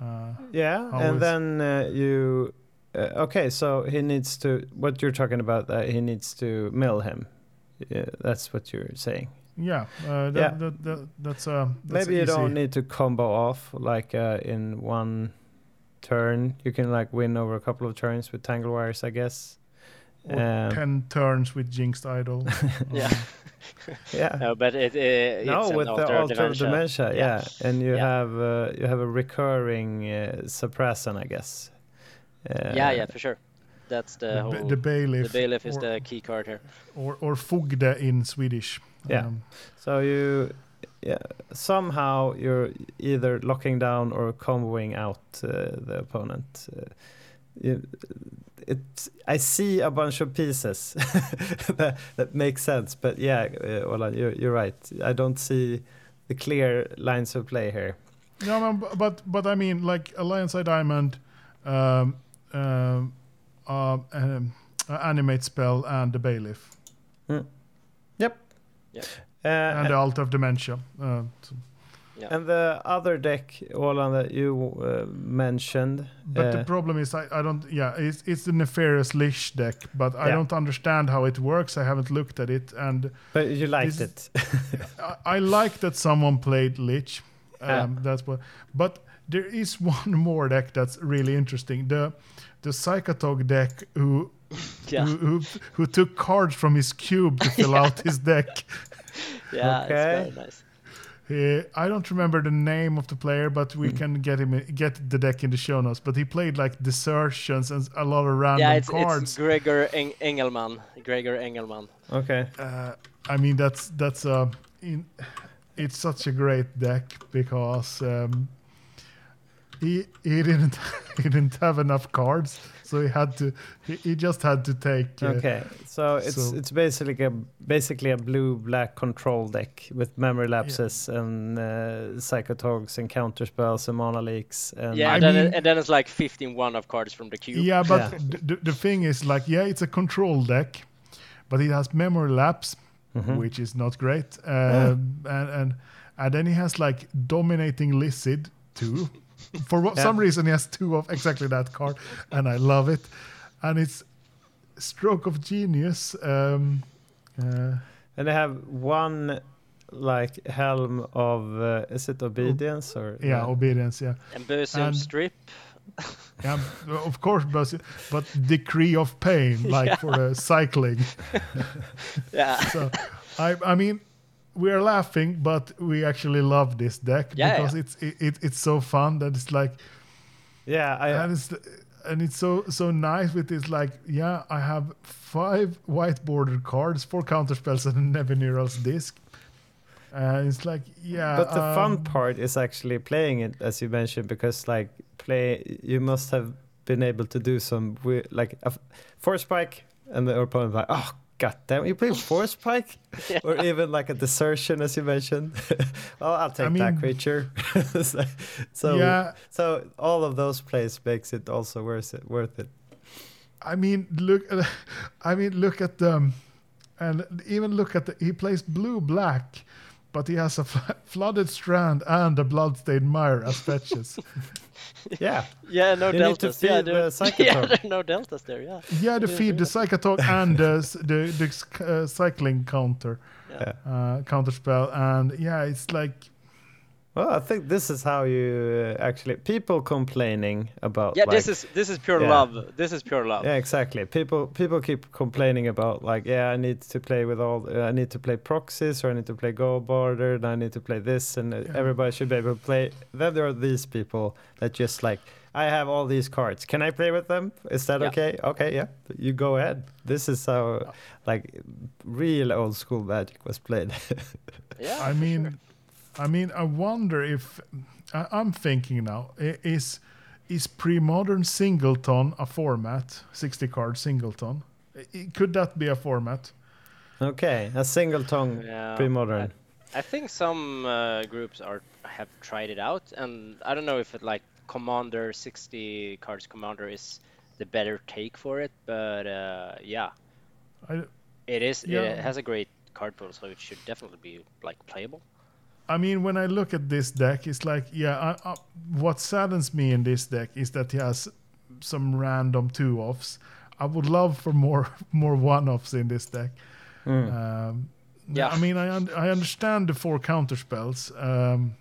[SPEAKER 5] uh,
[SPEAKER 2] Yeah, and
[SPEAKER 5] is-
[SPEAKER 2] then uh, you. Uh, okay, so he needs to. What you're talking about? That he needs to mill him. Yeah, that's what you're saying.
[SPEAKER 5] yeah, uh, that,
[SPEAKER 2] Yeah.
[SPEAKER 5] That, that, that's uh, that's
[SPEAKER 2] Maybe you
[SPEAKER 5] easy.
[SPEAKER 2] don't need to combo off like uh, in one turn. You can like win over a couple of turns with tangle wires, I guess.
[SPEAKER 5] Or
[SPEAKER 2] Um,
[SPEAKER 5] ten turns with Jinxed Idol.
[SPEAKER 6] yeah.
[SPEAKER 2] yeah.
[SPEAKER 6] No, but it, uh,
[SPEAKER 2] no,
[SPEAKER 6] it's an
[SPEAKER 2] with the
[SPEAKER 6] altar of
[SPEAKER 2] altar dementia, yeah.
[SPEAKER 6] Yeah.
[SPEAKER 2] and you
[SPEAKER 6] Yeah.
[SPEAKER 2] have uh, you have a recurring uh, suppressant, I guess. Uh,
[SPEAKER 6] yeah, yeah, for sure. That's the,
[SPEAKER 5] the,
[SPEAKER 6] whole.
[SPEAKER 5] the bailiff.
[SPEAKER 6] the bailiff is
[SPEAKER 5] or,
[SPEAKER 6] the key card here.
[SPEAKER 5] or or fogde in Swedish.
[SPEAKER 2] Yeah.
[SPEAKER 5] Um,
[SPEAKER 2] So you, yeah, somehow you're either locking down or comboing out uh, the opponent. Uh, you, it, I see a bunch of pieces that, that make sense, but yeah, uh, Ola, you're, you're right. I don't see the clear lines of play here.
[SPEAKER 5] No, no, but but I mean, like a Lion's Eye Diamond, um, um, uh, um, uh, animate spell, and the bailiff,
[SPEAKER 2] Yep.
[SPEAKER 6] Yep.
[SPEAKER 2] Uh,
[SPEAKER 5] and the Altar of Dementia. Uh, so-
[SPEAKER 6] Yeah.
[SPEAKER 2] and the other deck, Ola, that you uh, mentioned.
[SPEAKER 5] but
[SPEAKER 2] uh,
[SPEAKER 5] the problem is, I, I don't. Yeah, it's it's the Nefarious Lich deck, but I
[SPEAKER 2] Yeah.
[SPEAKER 5] don't understand how it works. I haven't looked at it, and
[SPEAKER 2] but you liked
[SPEAKER 5] this-
[SPEAKER 2] it.
[SPEAKER 5] I, I like that someone played Lich. Um,
[SPEAKER 2] Yeah.
[SPEAKER 5] That's what. But there is one more deck that's really interesting. The the Psychotog deck who
[SPEAKER 6] Yeah,
[SPEAKER 5] who, who who took cards from his cube to fill out his deck.
[SPEAKER 6] yeah,
[SPEAKER 2] Okay.
[SPEAKER 6] it's very nice.
[SPEAKER 5] Uh, I don't remember the name of the player, but we can get him get the deck in the show notes. But he played like desertions and a lot of random
[SPEAKER 6] Yeah, it's,
[SPEAKER 5] cards.
[SPEAKER 6] it's Gregor Eng- Engelman. Gregor Engelman.
[SPEAKER 2] okay.
[SPEAKER 5] uh, I mean, that's that's uh, in, it's such a great deck because um, he he didn't he didn't have enough cards, so he had to he, he just had to take. Uh,
[SPEAKER 2] Okay, so it's
[SPEAKER 5] so-
[SPEAKER 2] it's basically a basically a blue black control deck with memory lapses and uh, psychotogs and counter spells and mana leaks and
[SPEAKER 6] Yeah,
[SPEAKER 5] I
[SPEAKER 6] and then,
[SPEAKER 5] mean-
[SPEAKER 6] and then it's like 15 one of cards from the cube.
[SPEAKER 5] Yeah, but
[SPEAKER 2] Yeah.
[SPEAKER 5] The, the, the thing is, like, yeah, it's a control deck, but it has memory lapse,
[SPEAKER 2] Mhm.
[SPEAKER 5] which is not great. Um, and, and and then he has like dominating Licid too. For what, some reason, he has two of exactly that card, and I love it. And it's stroke of genius. Um, uh,
[SPEAKER 2] and they have one like helm of uh, is it obedience or
[SPEAKER 5] yeah, obedience. Yeah,
[SPEAKER 6] And Bosium
[SPEAKER 5] And-
[SPEAKER 6] Strip.
[SPEAKER 5] yeah. Of course, but but decree of pain, like for uh, cycling.
[SPEAKER 6] Yeah.
[SPEAKER 5] so I I mean we are laughing, but we actually love this deck
[SPEAKER 6] Yeah,
[SPEAKER 5] because
[SPEAKER 6] yeah.
[SPEAKER 5] it's it, it, it's so fun that it's like
[SPEAKER 2] Yeah, I,
[SPEAKER 5] and it's and it's so so nice with this like yeah I have five white bordered cards, four counter spells, and a Nevinyrral's disc. And it's like yeah,
[SPEAKER 2] but the fun
[SPEAKER 5] um,
[SPEAKER 2] part is actually playing it, as you mentioned, because like play, you must have been able to do some like a f- force spike, and the opponent like, oh god damn, you play force spike, or even like a desertion, as you mentioned. oh, I'll take
[SPEAKER 5] mean-
[SPEAKER 2] that creature. so, so,
[SPEAKER 5] Yeah.
[SPEAKER 2] so all of those plays makes it also worth it. Worth it.
[SPEAKER 5] I mean, look. I mean, look at them, and even look at the. He plays blue black, but he has a fl- flooded strand and a bloodstained mire as fetches.
[SPEAKER 2] Yeah,
[SPEAKER 6] Yeah, no
[SPEAKER 2] You to
[SPEAKER 6] deltas. Yeah, there, yeah, there no deltas there. Yeah.
[SPEAKER 5] yeah, the feed, the Psychotog, and the the, the uh, cycling counter,
[SPEAKER 6] Yeah.
[SPEAKER 5] uh, counter spell, and yeah, it's like
[SPEAKER 2] well, I think this is how you uh, actually people complaining about.
[SPEAKER 6] Yeah,
[SPEAKER 2] like,
[SPEAKER 6] this is this is pure
[SPEAKER 2] Yeah.
[SPEAKER 6] love. This is pure love.
[SPEAKER 2] Yeah, exactly. People people keep complaining about like, yeah, I need to play with all, uh, I need to play proxies, or I need to play go border, and I need to play this, and uh, everybody should be able to play. Then there are these people that just like, I have all these cards. Can I play with them? Is that
[SPEAKER 6] Yeah.
[SPEAKER 2] okay? Okay, yeah, you go ahead. This is how like real old school Magic was played.
[SPEAKER 6] Yeah,
[SPEAKER 5] I mean,
[SPEAKER 6] sure.
[SPEAKER 5] I mean, I wonder if I, I'm thinking now is is pre-modern singleton a format? Sixty card singleton. I- I- Could that be a format?
[SPEAKER 2] okay, a singleton
[SPEAKER 6] Yeah,
[SPEAKER 2] pre-modern.
[SPEAKER 6] I think some uh, groups are have tried it out, and I don't know if it like Commander 60 cards Commander is the better take for it, but uh, yeah,
[SPEAKER 5] I,
[SPEAKER 6] it is.
[SPEAKER 5] Yeah.
[SPEAKER 6] It has a great card pool, so it should definitely be like playable.
[SPEAKER 5] I mean, when I look at this deck, it's like, yeah, I, I, what saddens me in this deck is that he has some random two offs. I would love for more more one offs in this deck. Um,
[SPEAKER 6] Yeah.
[SPEAKER 5] I mean, I un- I understand the four counter spells. Um,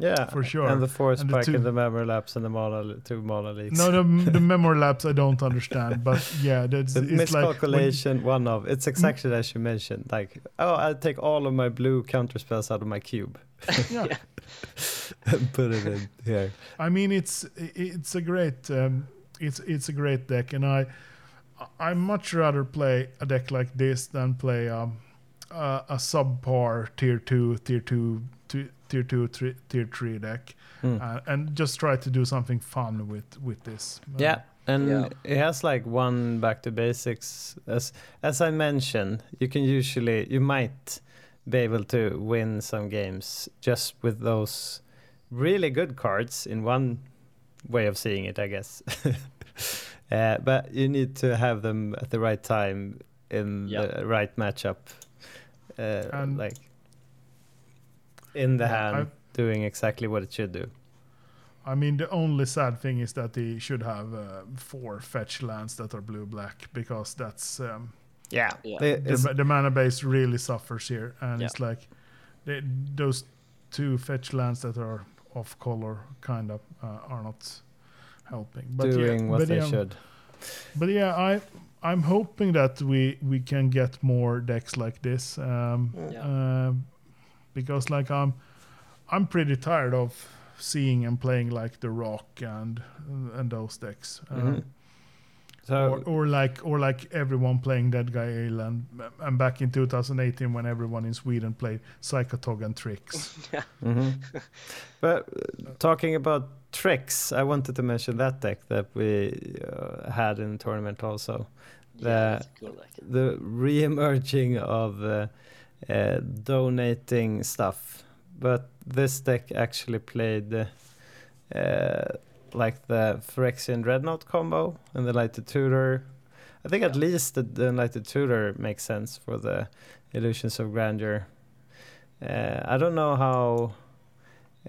[SPEAKER 2] Yeah,
[SPEAKER 5] For sure.
[SPEAKER 2] And the force
[SPEAKER 5] And the
[SPEAKER 2] spike
[SPEAKER 5] two-
[SPEAKER 2] and the memory lapse and the mono, two monoliths.
[SPEAKER 5] no, the, the memory lapse I don't understand, but yeah, that's
[SPEAKER 2] The
[SPEAKER 5] it's like
[SPEAKER 2] miscalculation, one of it's exactly as you mentioned. Like, oh, I'll take all of my blue counter spells out of my cube
[SPEAKER 5] yeah.
[SPEAKER 2] and put it in here.
[SPEAKER 5] I mean, it's it's a great um, it's it's a great deck, and I I much rather play a deck like this than play um, a, a subpar tier two, tier two, ti- tier two, tri- tier three deck,
[SPEAKER 2] Hmm.
[SPEAKER 5] uh, and just try to do something fun with with this. Uh,
[SPEAKER 2] Yeah, and
[SPEAKER 6] Yeah.
[SPEAKER 2] it has like one back to basics. As as I mentioned, you can usually you might be able to win some games just with those really good cards in one way of seeing it, I guess. uh, but you need to have them at the right time in
[SPEAKER 6] Yeah.
[SPEAKER 2] the right matchup, uh,
[SPEAKER 5] And-
[SPEAKER 2] like in the
[SPEAKER 5] Yeah,
[SPEAKER 2] hand,
[SPEAKER 5] I-
[SPEAKER 2] doing exactly what it should do.
[SPEAKER 5] I mean, the only sad thing is that they should have uh, four fetch lands that are blue black because that's um,
[SPEAKER 2] Yeah,
[SPEAKER 6] Yeah.
[SPEAKER 2] It-
[SPEAKER 5] the, the mana base really suffers here, and
[SPEAKER 6] Yeah.
[SPEAKER 5] it's like they, those two fetch lands that are off color kind of uh, are not helping. But
[SPEAKER 2] doing
[SPEAKER 5] yeah,
[SPEAKER 2] what
[SPEAKER 5] but
[SPEAKER 2] they
[SPEAKER 5] yeah,
[SPEAKER 2] should.
[SPEAKER 5] But yeah, I I'm hoping that we we can get more decks like this, um,
[SPEAKER 6] Yeah.
[SPEAKER 5] um, because like I'm I'm pretty tired of seeing and playing like the Rock and and those decks. Um,
[SPEAKER 2] Mhm. So
[SPEAKER 5] or, or like or like everyone playing Dead Guy Island and back in 2018 when everyone in Sweden played Psychotog and Trix.
[SPEAKER 2] hmm But uh, talking about Trix, I wanted to mention that deck that we uh, had in the tournament also.
[SPEAKER 6] Yeah,
[SPEAKER 2] The-
[SPEAKER 6] that's cool.
[SPEAKER 2] The re-emerging of uh, uh, donating stuff, but this deck actually played uh, like the Phyrexian Dreadnought combo and the Enlightened Tutor. I think at least the, the Enlightened Tutor makes sense for the Illusions of Grandeur. Uh, I don't know how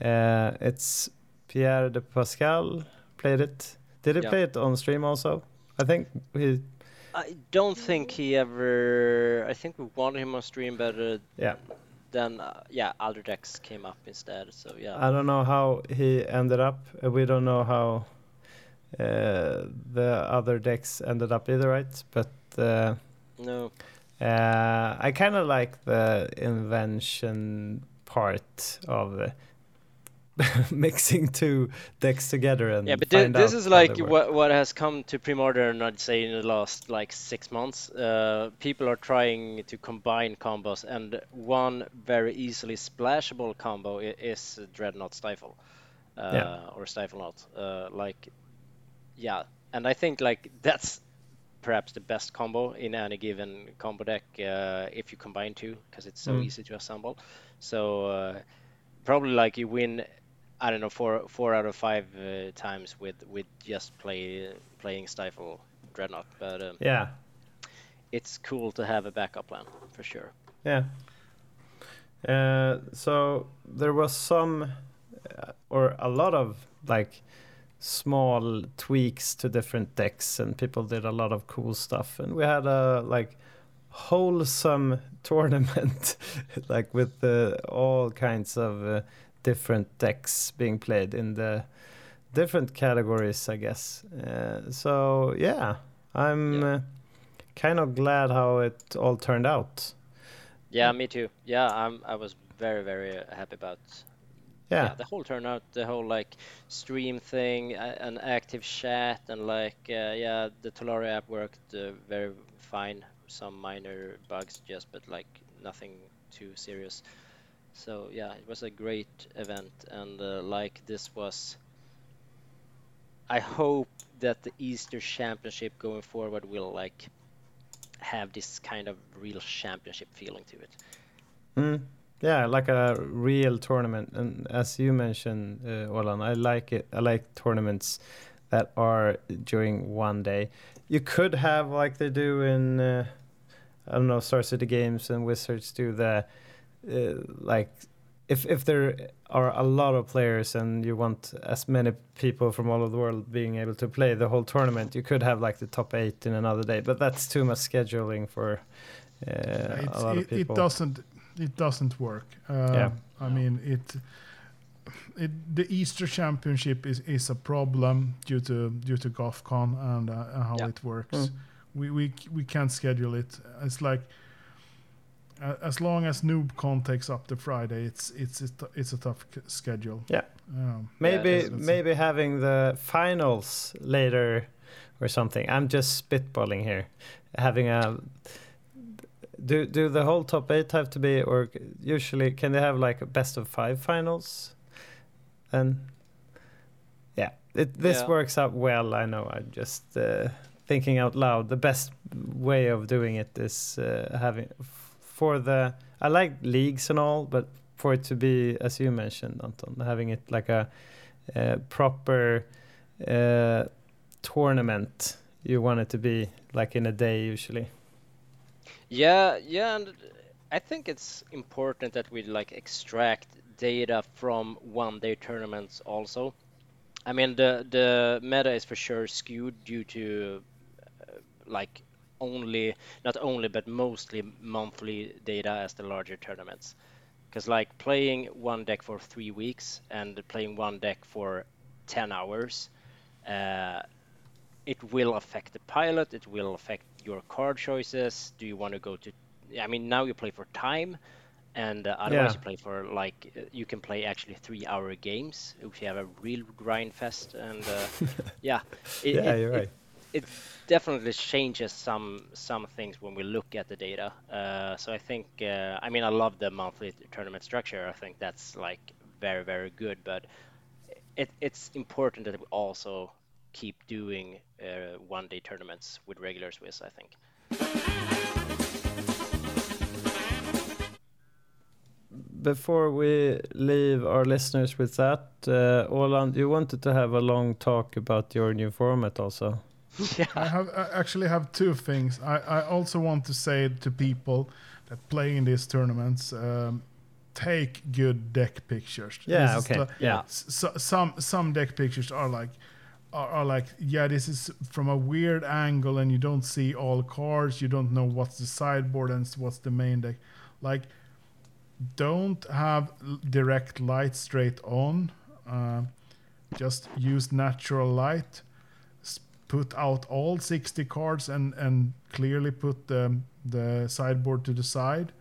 [SPEAKER 2] uh, it's Pierre de Pascal played it. Did he
[SPEAKER 6] Yeah.
[SPEAKER 2] play it on stream also? I think he.
[SPEAKER 6] I don't think he ever. I think we wanted him on stream, but uh,
[SPEAKER 2] Yeah,
[SPEAKER 6] then uh, yeah, other decks came up instead. So yeah,
[SPEAKER 2] I don't know how he ended up. Uh, we don't know how uh, the other decks ended up either, right? But uh,
[SPEAKER 6] no,
[SPEAKER 2] Uh, I kind of like the invention part of uh, mixing two decks together and
[SPEAKER 6] Yeah, but
[SPEAKER 2] find
[SPEAKER 6] this is like what what has come to pre-modern, I'd say, in the last like six months. Uh, people are trying to combine combos, and one very easily splashable combo is Dreadnought Stifle, uh,
[SPEAKER 2] Yeah.
[SPEAKER 6] or Stifle Not. Uh, like, yeah, and I think like that's perhaps the best combo in any given combo deck uh, if you combine two, because it's so
[SPEAKER 2] Mm.
[SPEAKER 6] easy to assemble. So uh, probably like you win I don't know four four out of five uh, times with with just play playing Stifle Dreadnought, but um,
[SPEAKER 2] Yeah,
[SPEAKER 6] it's cool to have a backup plan for sure.
[SPEAKER 2] yeah. Uh, so there was some, uh, or a lot of like small tweaks to different decks, and people did a lot of cool stuff, and we had a like wholesome tournament, like with uh, all kinds of uh, different decks being played in the different categories, I guess. Uh, so yeah, I'm
[SPEAKER 6] Yeah.
[SPEAKER 2] uh, kind of glad how it all turned out.
[SPEAKER 6] Yeah, me too. Yeah, I'm I was very very uh, happy about
[SPEAKER 2] Yeah,
[SPEAKER 6] the whole turnout, the whole like stream thing, uh, an active chat, and like uh, yeah, the Tolaria app worked uh, very fine. Some minor bugs, just but like nothing too serious. So yeah, it was a great event, and uh, like this was. I hope that the Easter Championship going forward will like have this kind of real championship feeling to it.
[SPEAKER 2] Mm, yeah, like a real tournament. And as you mentioned, uh, Olan, I like it. I like tournaments that are during one day. You could have like they do in, uh, I don't know, Star City Games and Wizards do the, uh, like, if if there are a lot of players and you want as many people from all over the world being able to play the whole tournament, you could have like the top eight in another day. But that's too much scheduling for uh, a
[SPEAKER 5] It's-
[SPEAKER 2] lot of
[SPEAKER 5] it, it doesn't it doesn't work. Uh,
[SPEAKER 2] Yeah.
[SPEAKER 5] I mean it, it. The Easter Championship is, is a problem due to due to GothCon and uh, how
[SPEAKER 6] Yeah.
[SPEAKER 5] it works.
[SPEAKER 2] Mm.
[SPEAKER 5] We, we we can't schedule it. It's like uh, as long as NoobCon takes up the Friday, it's it's it's, a- it's a tough c- schedule.
[SPEAKER 2] Yeah.
[SPEAKER 5] Um,
[SPEAKER 2] Maybe
[SPEAKER 5] that's- that's
[SPEAKER 2] maybe having the finals later or something. I'm just spitballing here. Having a do do the whole top eight have to be or usually can they have like a best of five finals? And yeah, it, this
[SPEAKER 6] Yeah.
[SPEAKER 2] works out well. I know. I'm just uh, thinking out loud. The best way of doing it is uh, having f- for the. I like leagues and all, but for it to be, as you mentioned, Anton, having it like a, uh proper uh, tournament. You want it to be like in a day usually.
[SPEAKER 6] Yeah, yeah, and I think it's important that we like extract data from one-day tournaments also. I mean, the the meta is for sure skewed due to uh, like only not only but mostly monthly data as the larger tournaments. Because like playing one deck for three weeks and playing one deck for 10 hours, uh, it will affect the pilot. It will affect your card choices. Do you want to go to? I mean, now you play for time, and uh, otherwise
[SPEAKER 2] Yeah.
[SPEAKER 6] you play for like uh, you can play actually three-hour games if you have a real grind fest. And uh, yeah, it,
[SPEAKER 2] yeah,
[SPEAKER 6] it-
[SPEAKER 2] you're right.
[SPEAKER 6] it definitely changes some some things when we look at the data. Uh, so I think, uh, I mean, I love the monthly tournament structure. I think that's like very very good, but it, it's important that we also keep doing uh, one day tournaments with regular Swiss. I think.
[SPEAKER 2] Before we leave our listeners with that, uh, you wanted to have a long talk about your new format also.
[SPEAKER 5] I have I actually have two things. I, I also want to say to people that play in these tournaments, um, take good deck pictures.
[SPEAKER 2] Yeah,
[SPEAKER 5] This
[SPEAKER 2] okay,
[SPEAKER 5] the-
[SPEAKER 2] yeah.
[SPEAKER 5] so, some some deck pictures are like are, are like yeah this is from a weird angle and you don't see all cards you don't know what's the sideboard and what's the main deck like don't have direct light straight on uh, just use natural light put out all 60 cards and and clearly put the the sideboard to the side.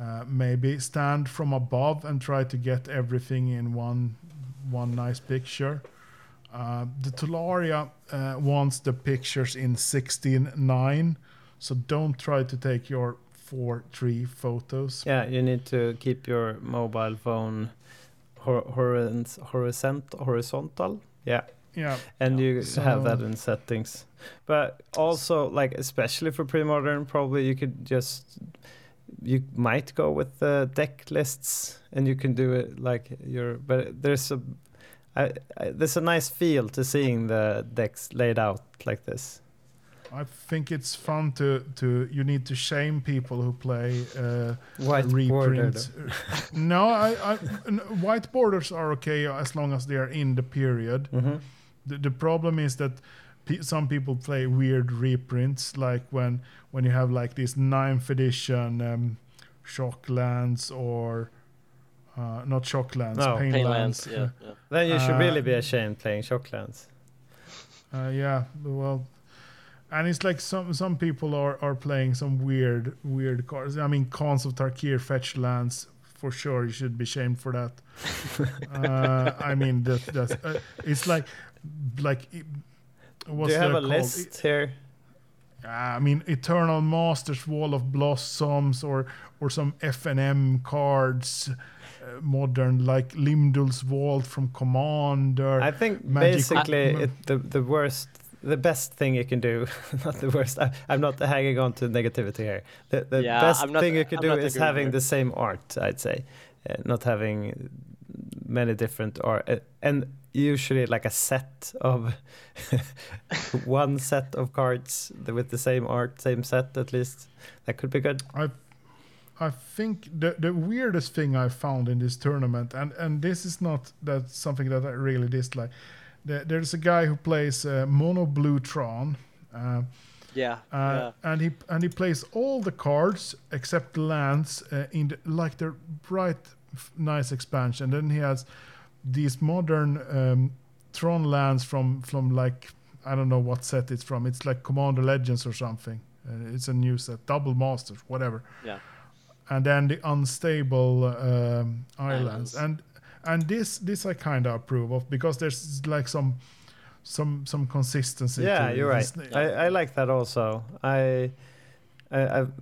[SPEAKER 5] Uh, maybe stand from above and try to get everything in one one nice picture. Uh, the Tolaria uh, wants the pictures in 16:9, so don't try to take your four three photos.
[SPEAKER 2] Yeah, you need to keep your mobile phone hor- horizont- horizont- horizontal. Yeah,
[SPEAKER 5] Yeah,
[SPEAKER 2] and you have that in settings. But also, like especially for pre-modern, probably you could just you might go with the deck lists, and you can do it like your. But there's a I, I, there's a nice feel to seeing the decks laid out like this.
[SPEAKER 5] I think it's fun to to you need to shame people who play uh,
[SPEAKER 2] White border,
[SPEAKER 5] reprints. no, I, I n- white borders are okay as long as they are in the period.
[SPEAKER 2] hmm
[SPEAKER 5] The, the problem is that pe- some people play weird reprints, like when when you have like this ninth edition um, Shocklands or uh, not Shocklands,
[SPEAKER 2] No,
[SPEAKER 5] Painlands.
[SPEAKER 6] Painlands, yeah, yeah.
[SPEAKER 2] Then you should
[SPEAKER 5] Uh,
[SPEAKER 2] really be ashamed playing Shocklands.
[SPEAKER 5] Uh, yeah, well, and it's like some some people are are playing some weird weird cards. I mean, Khans of Tarkir fetch lands for sure. You should be shamed for that. uh, I mean, that that's uh, it's like like. i- What's
[SPEAKER 2] Do you have a
[SPEAKER 5] called?
[SPEAKER 2] list here?
[SPEAKER 5] I mean, Eternal Masters, Wall of Blossoms, or or some FNM cards, uh, modern like Lim-Dûl's Vault from Commander.
[SPEAKER 2] I think
[SPEAKER 5] Magic-
[SPEAKER 2] basically
[SPEAKER 5] Ma-
[SPEAKER 2] it, the the worst, the best thing you can do, not the worst. I, I'm not hanging on to negativity here. The, the
[SPEAKER 6] Yeah,
[SPEAKER 2] best
[SPEAKER 6] not-
[SPEAKER 2] thing you can
[SPEAKER 6] I'm
[SPEAKER 2] do is having
[SPEAKER 6] here.
[SPEAKER 2] the same art. I'd say, uh, not having many different art, uh, and usually like a set of one set of cards with the same art, same set at least. That could be good.
[SPEAKER 5] I I think the the weirdest thing I found in this tournament, and and this is not that something that I really dislike. The, there's a guy who plays uh, Mono Blue Tron. Uh,
[SPEAKER 6] Yeah,
[SPEAKER 5] uh,
[SPEAKER 6] yeah.
[SPEAKER 5] and he and he plays all the cards except lands uh, in the, like the bright, nice expansion. Then he has these modern um, Tron lands from from like I don't know what set it's from. It's like Commander Legends or something. Uh, it's a new set, Double Masters, whatever.
[SPEAKER 6] Yeah.
[SPEAKER 5] And then the unstable um, islands,
[SPEAKER 6] Islands.
[SPEAKER 5] and and this this I kind of approve of because there's like some some some consistency.
[SPEAKER 2] Yeah,
[SPEAKER 5] to it.
[SPEAKER 2] you're right.
[SPEAKER 5] It's-
[SPEAKER 2] I, I like that also. I, I I've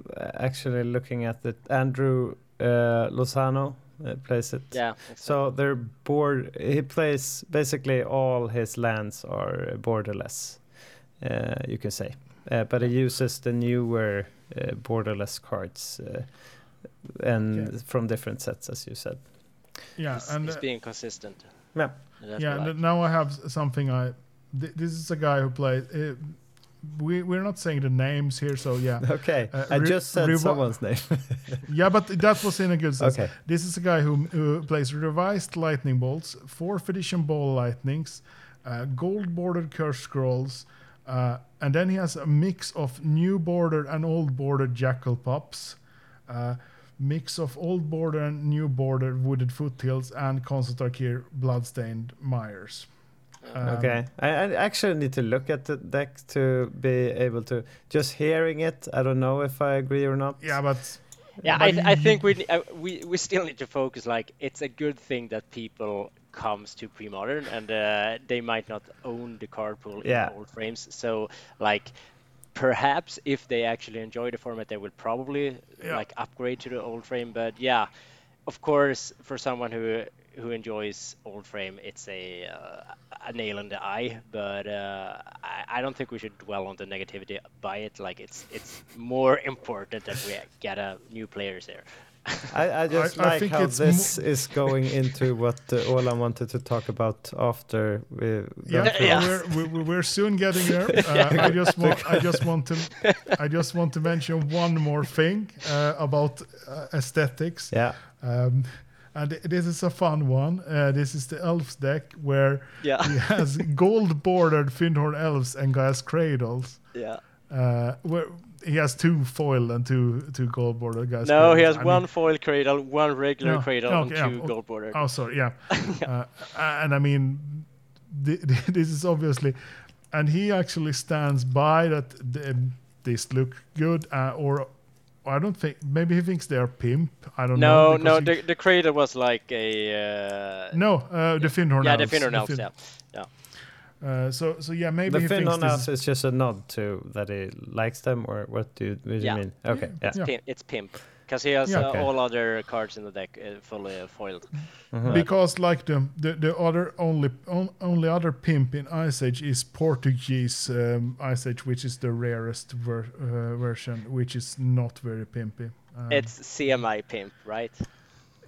[SPEAKER 2] actually looking at it. Andrew uh, Lozano uh, plays it.
[SPEAKER 6] Yeah.
[SPEAKER 2] So they're board. He plays basically all his lands are borderless. Uh, you can say, uh, but he uses the newer uh, borderless cards, uh, and
[SPEAKER 5] Yeah.
[SPEAKER 2] from different sets, as you said.
[SPEAKER 5] yeah,
[SPEAKER 6] He's,
[SPEAKER 5] and
[SPEAKER 6] he's
[SPEAKER 5] uh,
[SPEAKER 6] being consistent.
[SPEAKER 2] Yeah.
[SPEAKER 5] Yeah
[SPEAKER 6] what I
[SPEAKER 5] and now i have something i th- this is a guy who plays uh, we we're not saying the names here so yeah
[SPEAKER 2] Okay,
[SPEAKER 5] Uh,
[SPEAKER 2] I just said
[SPEAKER 5] revi-
[SPEAKER 2] someone's name.
[SPEAKER 5] yeah but that was in a good sense
[SPEAKER 2] okay.
[SPEAKER 5] this is a guy who, who plays revised lightning bolts fourth edition ball lightnings uh, gold bordered curse scrolls uh, and then he has a mix of new bordered and old bordered jackal pups uh, mix of old border and new border wooded foothills and Khans of Tarkir bloodstained mires Um,
[SPEAKER 2] Okay, I, I actually need to look at the deck to be able to. Just hearing it, I don't know if I agree or not.
[SPEAKER 5] yeah but
[SPEAKER 6] Yeah,
[SPEAKER 5] but
[SPEAKER 6] I, th- I think we, uh, we we still need to focus. Like, it's a good thing that people comes to pre-modern, and uh, they might not own the card pool
[SPEAKER 2] Yeah.
[SPEAKER 6] in old frames. So, like, perhaps if they actually enjoy the format, they will probably
[SPEAKER 5] Yeah.
[SPEAKER 6] like upgrade to the old frame. But yeah, of course, for someone who who enjoys old frame, it's a uh, a nail in the eye. But uh, I, I don't think we should dwell on the negativity by it. Like, it's it's more important that we get new players here.
[SPEAKER 2] I, I just
[SPEAKER 5] I- I
[SPEAKER 2] like
[SPEAKER 5] think
[SPEAKER 2] how
[SPEAKER 5] it's
[SPEAKER 2] this is going into what uh, Olan wanted to talk about after we.
[SPEAKER 5] Yeah,
[SPEAKER 6] Yeah.
[SPEAKER 5] We're, we're, we're soon getting there. Uh, I just want I just want to I just want to mention one more thing uh, about uh, aesthetics.
[SPEAKER 2] Yeah.
[SPEAKER 5] Um, and this is a fun one. Uh, this is the elves deck where
[SPEAKER 6] Yeah.
[SPEAKER 5] he has gold bordered Fyndhorn elves and Gaea's cradles.
[SPEAKER 6] Yeah.
[SPEAKER 5] Uh, where he has two foil and two two gold border guys.
[SPEAKER 6] No, he has one foil cradle, one regular
[SPEAKER 5] No,
[SPEAKER 6] cradle,
[SPEAKER 5] no,
[SPEAKER 6] and
[SPEAKER 5] yeah,
[SPEAKER 6] gold bordered.
[SPEAKER 5] Oh, sorry, yeah. uh, and I mean, th- th- this is obviously and he actually stands by that th- this look good, uh, or I don't think maybe he thinks they are pimp. I don't know.
[SPEAKER 6] No, no, the, the cradle was like a. Uh,
[SPEAKER 5] no, uh, the Fyndhorn
[SPEAKER 6] yeah, the
[SPEAKER 5] elves,
[SPEAKER 6] fingernails.
[SPEAKER 5] fin-
[SPEAKER 6] Yeah, yeah.
[SPEAKER 5] Uh, so so yeah, maybe
[SPEAKER 2] the
[SPEAKER 5] he
[SPEAKER 2] fin on us
[SPEAKER 5] is
[SPEAKER 2] is just a nod to that he likes them, or what do you, what do you
[SPEAKER 6] Yeah.
[SPEAKER 2] mean? Okay, yeah.
[SPEAKER 5] Yeah.
[SPEAKER 6] Pim- it's pimp because he has
[SPEAKER 5] Yeah.
[SPEAKER 6] uh,
[SPEAKER 2] Okay.
[SPEAKER 6] all other cards in the deck uh, fully foiled.
[SPEAKER 2] Mhm.
[SPEAKER 5] because like the the, the other only on, only other pimp in Ice Age is Portuguese um, Ice Age, which is the rarest ver- uh, version, which is not very pimpy. Um,
[SPEAKER 6] It's semi pimp, right?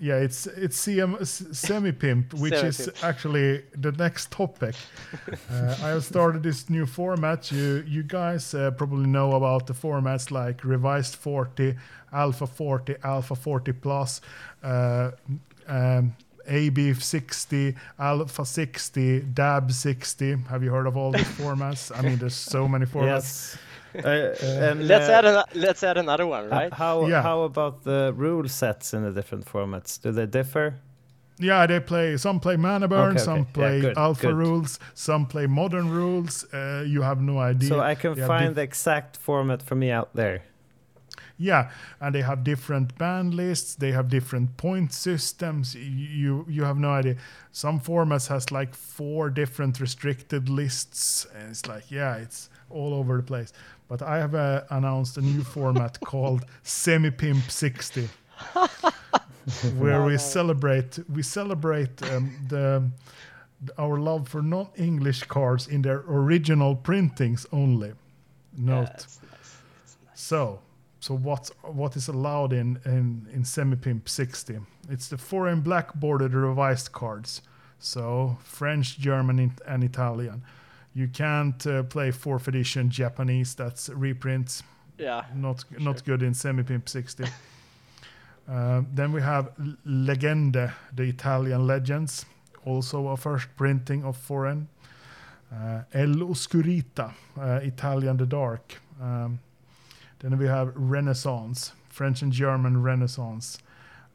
[SPEAKER 5] Yeah, it's it's CM, semi pimp, which is
[SPEAKER 6] Semi-pimp.
[SPEAKER 5] actually the next topic. uh, I have started this new format. You you guys uh, probably know about the formats like Revised 40, Alpha 40, Alpha 40 Plus, uh, um, AB 60, Alpha 60, DAB 60. Have you heard of all these formats? I mean, there's so many formats.
[SPEAKER 2] Yes. Uh, and,
[SPEAKER 6] Let's
[SPEAKER 2] uh,
[SPEAKER 6] add an, let's add another one,
[SPEAKER 2] h-
[SPEAKER 6] right?
[SPEAKER 2] How
[SPEAKER 5] Yeah.
[SPEAKER 2] how about the rule sets in the different formats? Do they differ?
[SPEAKER 5] Yeah, they play. Some play mana burn,
[SPEAKER 2] Okay, okay.
[SPEAKER 5] some
[SPEAKER 2] Yeah,
[SPEAKER 5] play
[SPEAKER 2] good,
[SPEAKER 5] alpha
[SPEAKER 2] good.
[SPEAKER 5] rules, some play modern rules. Uh, you have no idea.
[SPEAKER 2] So I can
[SPEAKER 5] They
[SPEAKER 2] find the exact format for me out there.
[SPEAKER 5] Yeah, and they have different banned lists. They have different point systems. y- You you have no idea. Some formats has like four different restricted lists, and it's like yeah, it's all over the place. But I have uh, announced a new format called Semi Pimp 60, where we celebrate we celebrate um, the our love for non-English cards in their original printings only. Note.
[SPEAKER 6] That's nice.
[SPEAKER 5] So, so what what is allowed in in in Semipimp 60? It's the foreign black bordered revised cards. So French, German, and Italian. You can't uh, play fourth edition Japanese. That's reprints.
[SPEAKER 6] Yeah.
[SPEAKER 5] Not not good in Semipimp 60. Uh, then we have Legende, the Italian legends, also a first printing of foreign. Uh, El Oscurita, uh, Italian the Dark. Um, then we have Renaissance, French and German Renaissance.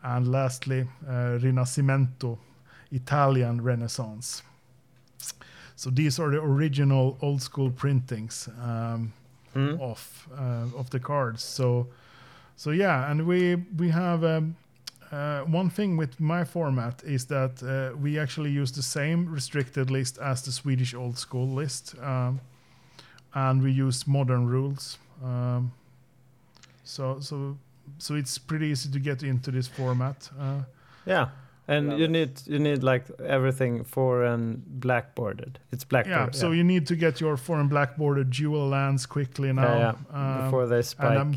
[SPEAKER 5] And lastly, uh, Rinascimento, Italian Renaissance. So these are the original old school printings um,
[SPEAKER 2] Hmm?
[SPEAKER 5] of uh, of the cards. So so yeah, and we we have um, uh, one thing with my format is that uh, we actually use the same restricted list as the Swedish old school list, um, and we use modern rules. Um, so so so it's pretty easy to get into this format. Uh,
[SPEAKER 2] Yeah. And
[SPEAKER 6] Love
[SPEAKER 2] you
[SPEAKER 6] it.
[SPEAKER 2] need you need like everything foreign blackboarded. It's blackboard.
[SPEAKER 5] yeah, so you need to get your foreign black bordered dual lands quickly now.
[SPEAKER 2] yeah, yeah.
[SPEAKER 5] Um,
[SPEAKER 2] before they spike.
[SPEAKER 5] I'm-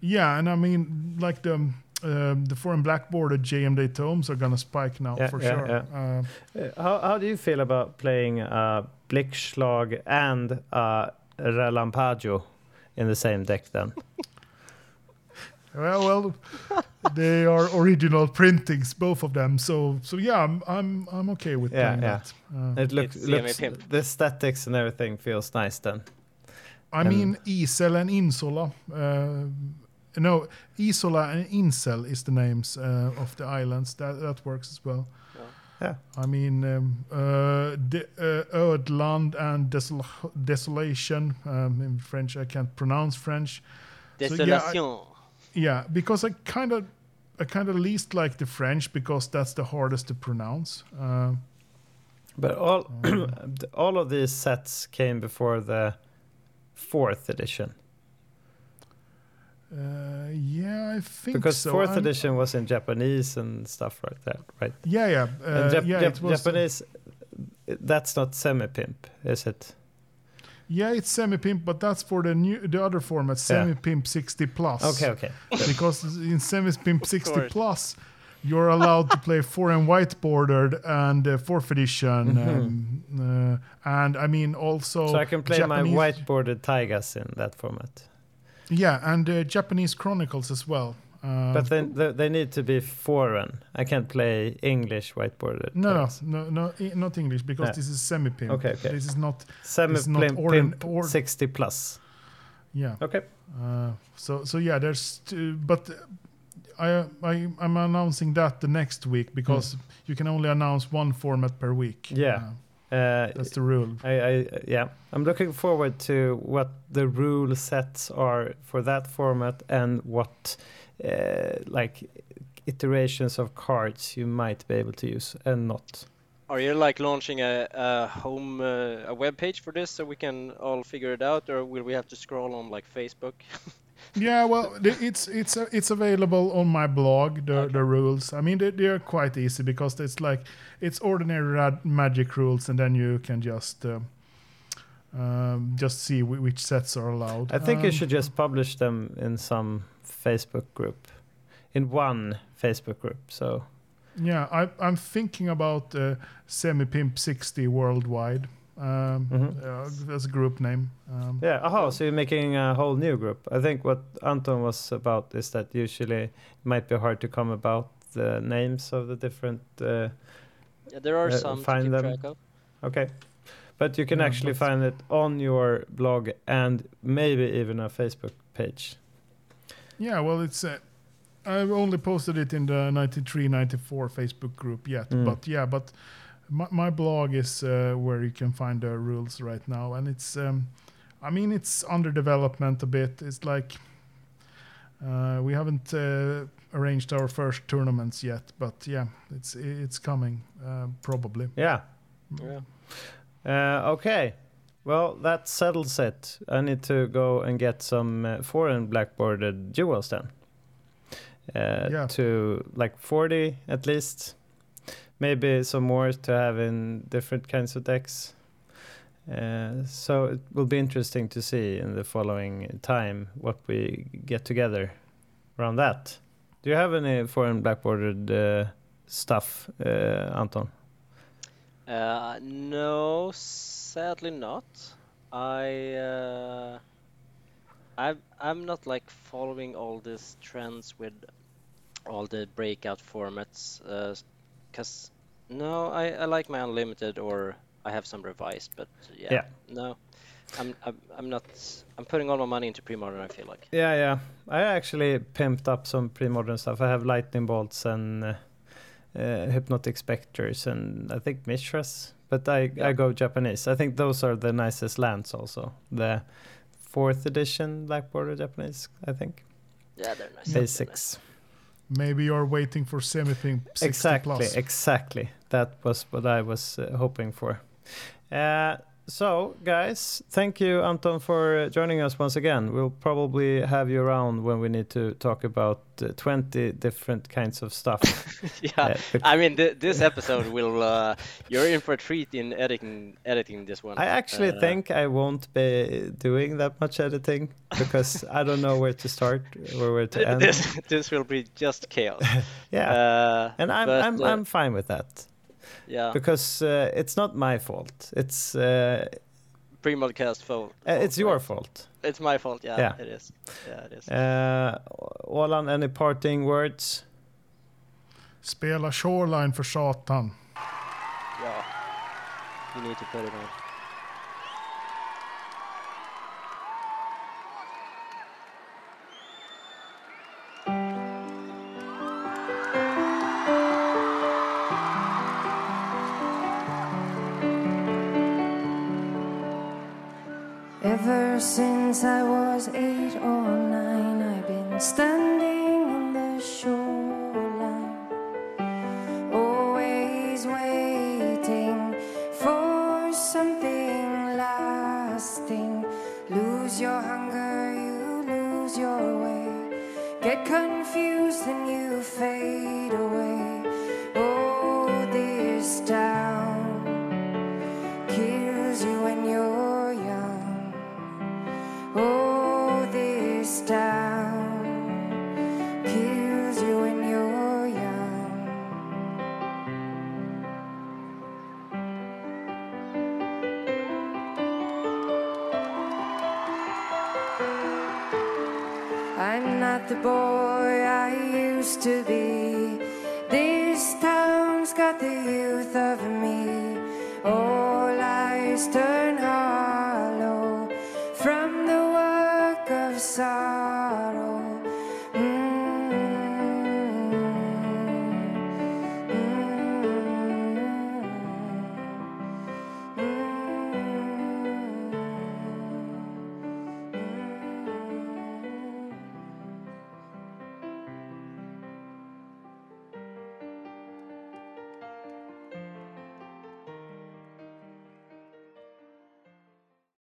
[SPEAKER 5] Yeah, and I mean, like the um, the foreign black bordered Jayemdae tomes are gonna spike now for sure.
[SPEAKER 2] yeah.
[SPEAKER 5] Um,
[SPEAKER 2] Uh, how how do you feel about playing uh, Blitzschlag and uh, Relampaggio in the same deck then?
[SPEAKER 5] well, well, they are original printings, both of them. So, so yeah, I'm I'm I'm okay with
[SPEAKER 2] Yeah, yeah.
[SPEAKER 5] that. Uh,
[SPEAKER 2] It looks, looks the statics and everything feels nice then.
[SPEAKER 5] I mean, Isel and Insola. Uh, no, Isola and Insel is the names uh, of the islands. That that works as well.
[SPEAKER 2] Yeah.
[SPEAKER 5] I mean, um, uh, de- uh, Ödland and Desol- Desolation. Um, in French, I can't pronounce French. So, yeah, I-
[SPEAKER 6] Desolation.
[SPEAKER 5] Yeah, because I kind of, I kind of least like the French because that's the hardest to pronounce. Uh,
[SPEAKER 2] But all all of these sets came before the fourth edition
[SPEAKER 5] uh, yeah, I think
[SPEAKER 2] because
[SPEAKER 5] so.
[SPEAKER 2] fourth
[SPEAKER 5] I'm-
[SPEAKER 2] edition was in Japanese and stuff like that, right?
[SPEAKER 5] Yeah, yeah, uh,
[SPEAKER 2] Jap-
[SPEAKER 5] yeah.
[SPEAKER 2] Jap-
[SPEAKER 5] was,
[SPEAKER 2] Japanese, that's not semi pimp, is it?
[SPEAKER 5] Yeah, it's semi pimp, but that's for the new, the other format, semi pimp 60 plus.
[SPEAKER 2] Okay, okay.
[SPEAKER 5] because in semi pimp 60 plus, you're allowed to play four and white bordered and uh, fourth edition,
[SPEAKER 2] Mhm.
[SPEAKER 5] um, uh, and I mean also.
[SPEAKER 2] So I can play my
[SPEAKER 5] Japanese-
[SPEAKER 2] whiteboarded taigas in that format.
[SPEAKER 5] Yeah, and uh, Japanese Chronicles as well. Uh,
[SPEAKER 2] But then they, they need to be foreign. I can't play English whiteboard.
[SPEAKER 5] no, no, no, no, not English because
[SPEAKER 2] Yeah.
[SPEAKER 5] this is semi pimp.
[SPEAKER 2] Okay, okay.
[SPEAKER 5] This is not.
[SPEAKER 2] Semi pimp,
[SPEAKER 5] ordin- or-
[SPEAKER 2] 60 plus.
[SPEAKER 5] Yeah.
[SPEAKER 2] Okay.
[SPEAKER 5] Uh, so so yeah, there's two, but I I I'm announcing that the next week because you can only announce one format per week.
[SPEAKER 2] Yeah.
[SPEAKER 5] Uh,
[SPEAKER 2] Uh,
[SPEAKER 5] That's the rule.
[SPEAKER 2] I, I yeah, I'm looking forward to what the rule sets are for that format and what uh, like iterations of cards you might be able to use and not.
[SPEAKER 6] Are you like launching a, a home uh, a web page for this so we can all figure it out, or will we have to scroll on like Facebook?
[SPEAKER 5] Yeah, well, it's it's uh, it's available on my blog. The the rules. I mean, they, they are quite easy because it's like it's ordinary rad- magic rules, and then you can just uh, um, just see whi- which sets are allowed.
[SPEAKER 2] I think you
[SPEAKER 5] Um,
[SPEAKER 2] should just publish them in some Facebook group, in one Facebook group. So
[SPEAKER 5] Yeah, I, I'm thinking about uh, Semi Pimp 60 worldwide. Um,
[SPEAKER 2] Mhm.
[SPEAKER 5] uh, as a group name. Um,
[SPEAKER 2] yeah, oh, so you're making a whole new group. I think what Anton was about is that usually it might be hard to come about the names of the different. Uh,
[SPEAKER 6] Yeah, there are
[SPEAKER 2] Uh,
[SPEAKER 6] some to
[SPEAKER 2] find
[SPEAKER 6] keep
[SPEAKER 2] them.
[SPEAKER 6] track of.
[SPEAKER 2] Okay. But you can
[SPEAKER 5] Yeah,
[SPEAKER 2] actually
[SPEAKER 5] but-
[SPEAKER 2] find it on your blog and maybe even a Facebook page.
[SPEAKER 5] Yeah, well, it's. Uh, I've only posted it in the 93 94 Facebook group yet.
[SPEAKER 2] Mm.
[SPEAKER 5] But yeah, but my, my blog is uh, where you can find the rules right now. And it's. Um, I mean, it's under development a bit. It's like. Uh, we haven't uh, arranged our first tournaments yet, but yeah, it's it's coming uh, probably.
[SPEAKER 2] Yeah.
[SPEAKER 6] Yeah.
[SPEAKER 2] Uh, okay. Well, that settles it. I need to go and get some uh, foreign blackboarded jewels then. Uh,
[SPEAKER 5] Yeah.
[SPEAKER 2] To like 40 at least. Maybe some more to have in different kinds of decks. Uh, so it will be interesting to see in the following time what we get together around that. Do you have any foreign blackboarded uh, stuff, uh, Anton?
[SPEAKER 6] Uh, no, sadly not. I uh, I'm I'm not like following all these trends with all the breakout formats. Uh, cause no, I, I like my unlimited or I have some revised, but yeah,
[SPEAKER 2] Yeah.
[SPEAKER 6] no, I'm, I'm I'm not. I'm putting all my money into pre-modern. I feel like.
[SPEAKER 2] Yeah, yeah. I actually pimped up some pre-modern stuff. I have lightning bolts and uh, uh, hypnotic specters and I think mishras. But I,
[SPEAKER 6] Yeah.
[SPEAKER 2] I go Japanese. I think those are the nicest lands also. The fourth edition Black Border Japanese, I think.
[SPEAKER 6] Yeah, they're nice. they're nice.
[SPEAKER 2] Basics.
[SPEAKER 5] Maybe you're waiting for Semi Pimp 60
[SPEAKER 2] Exactly,
[SPEAKER 5] plus.
[SPEAKER 2] exactly. That was what I was uh, hoping for. Uh, so, guys, thank you, Anton, for uh, joining us once again. We'll probably have you around when we need to talk about uh, 20 different kinds of stuff.
[SPEAKER 6] yeah,
[SPEAKER 2] Uh,
[SPEAKER 6] I mean, th- this episode will. Uh, you're in for a treat in editing editing this one.
[SPEAKER 2] I actually
[SPEAKER 6] Uh,
[SPEAKER 2] think I won't be doing that much editing because I don't know where to start or where to end.
[SPEAKER 6] this this will be just chaos.
[SPEAKER 2] yeah,
[SPEAKER 6] Uh,
[SPEAKER 2] and I'm
[SPEAKER 6] but,
[SPEAKER 2] I'm I'm fine with that
[SPEAKER 6] yeah,
[SPEAKER 2] because uh, it's not my fault. It's uh,
[SPEAKER 6] pre-modcast fault.
[SPEAKER 2] uh, it's your fault.
[SPEAKER 6] It's my fault. Yeah,
[SPEAKER 2] Yeah.
[SPEAKER 6] it is. Yeah, it is.
[SPEAKER 2] Uh, Olan, any parting words?
[SPEAKER 5] Spela Shoreline för satan.
[SPEAKER 6] yeah, you need to put it on.
[SPEAKER 9] I've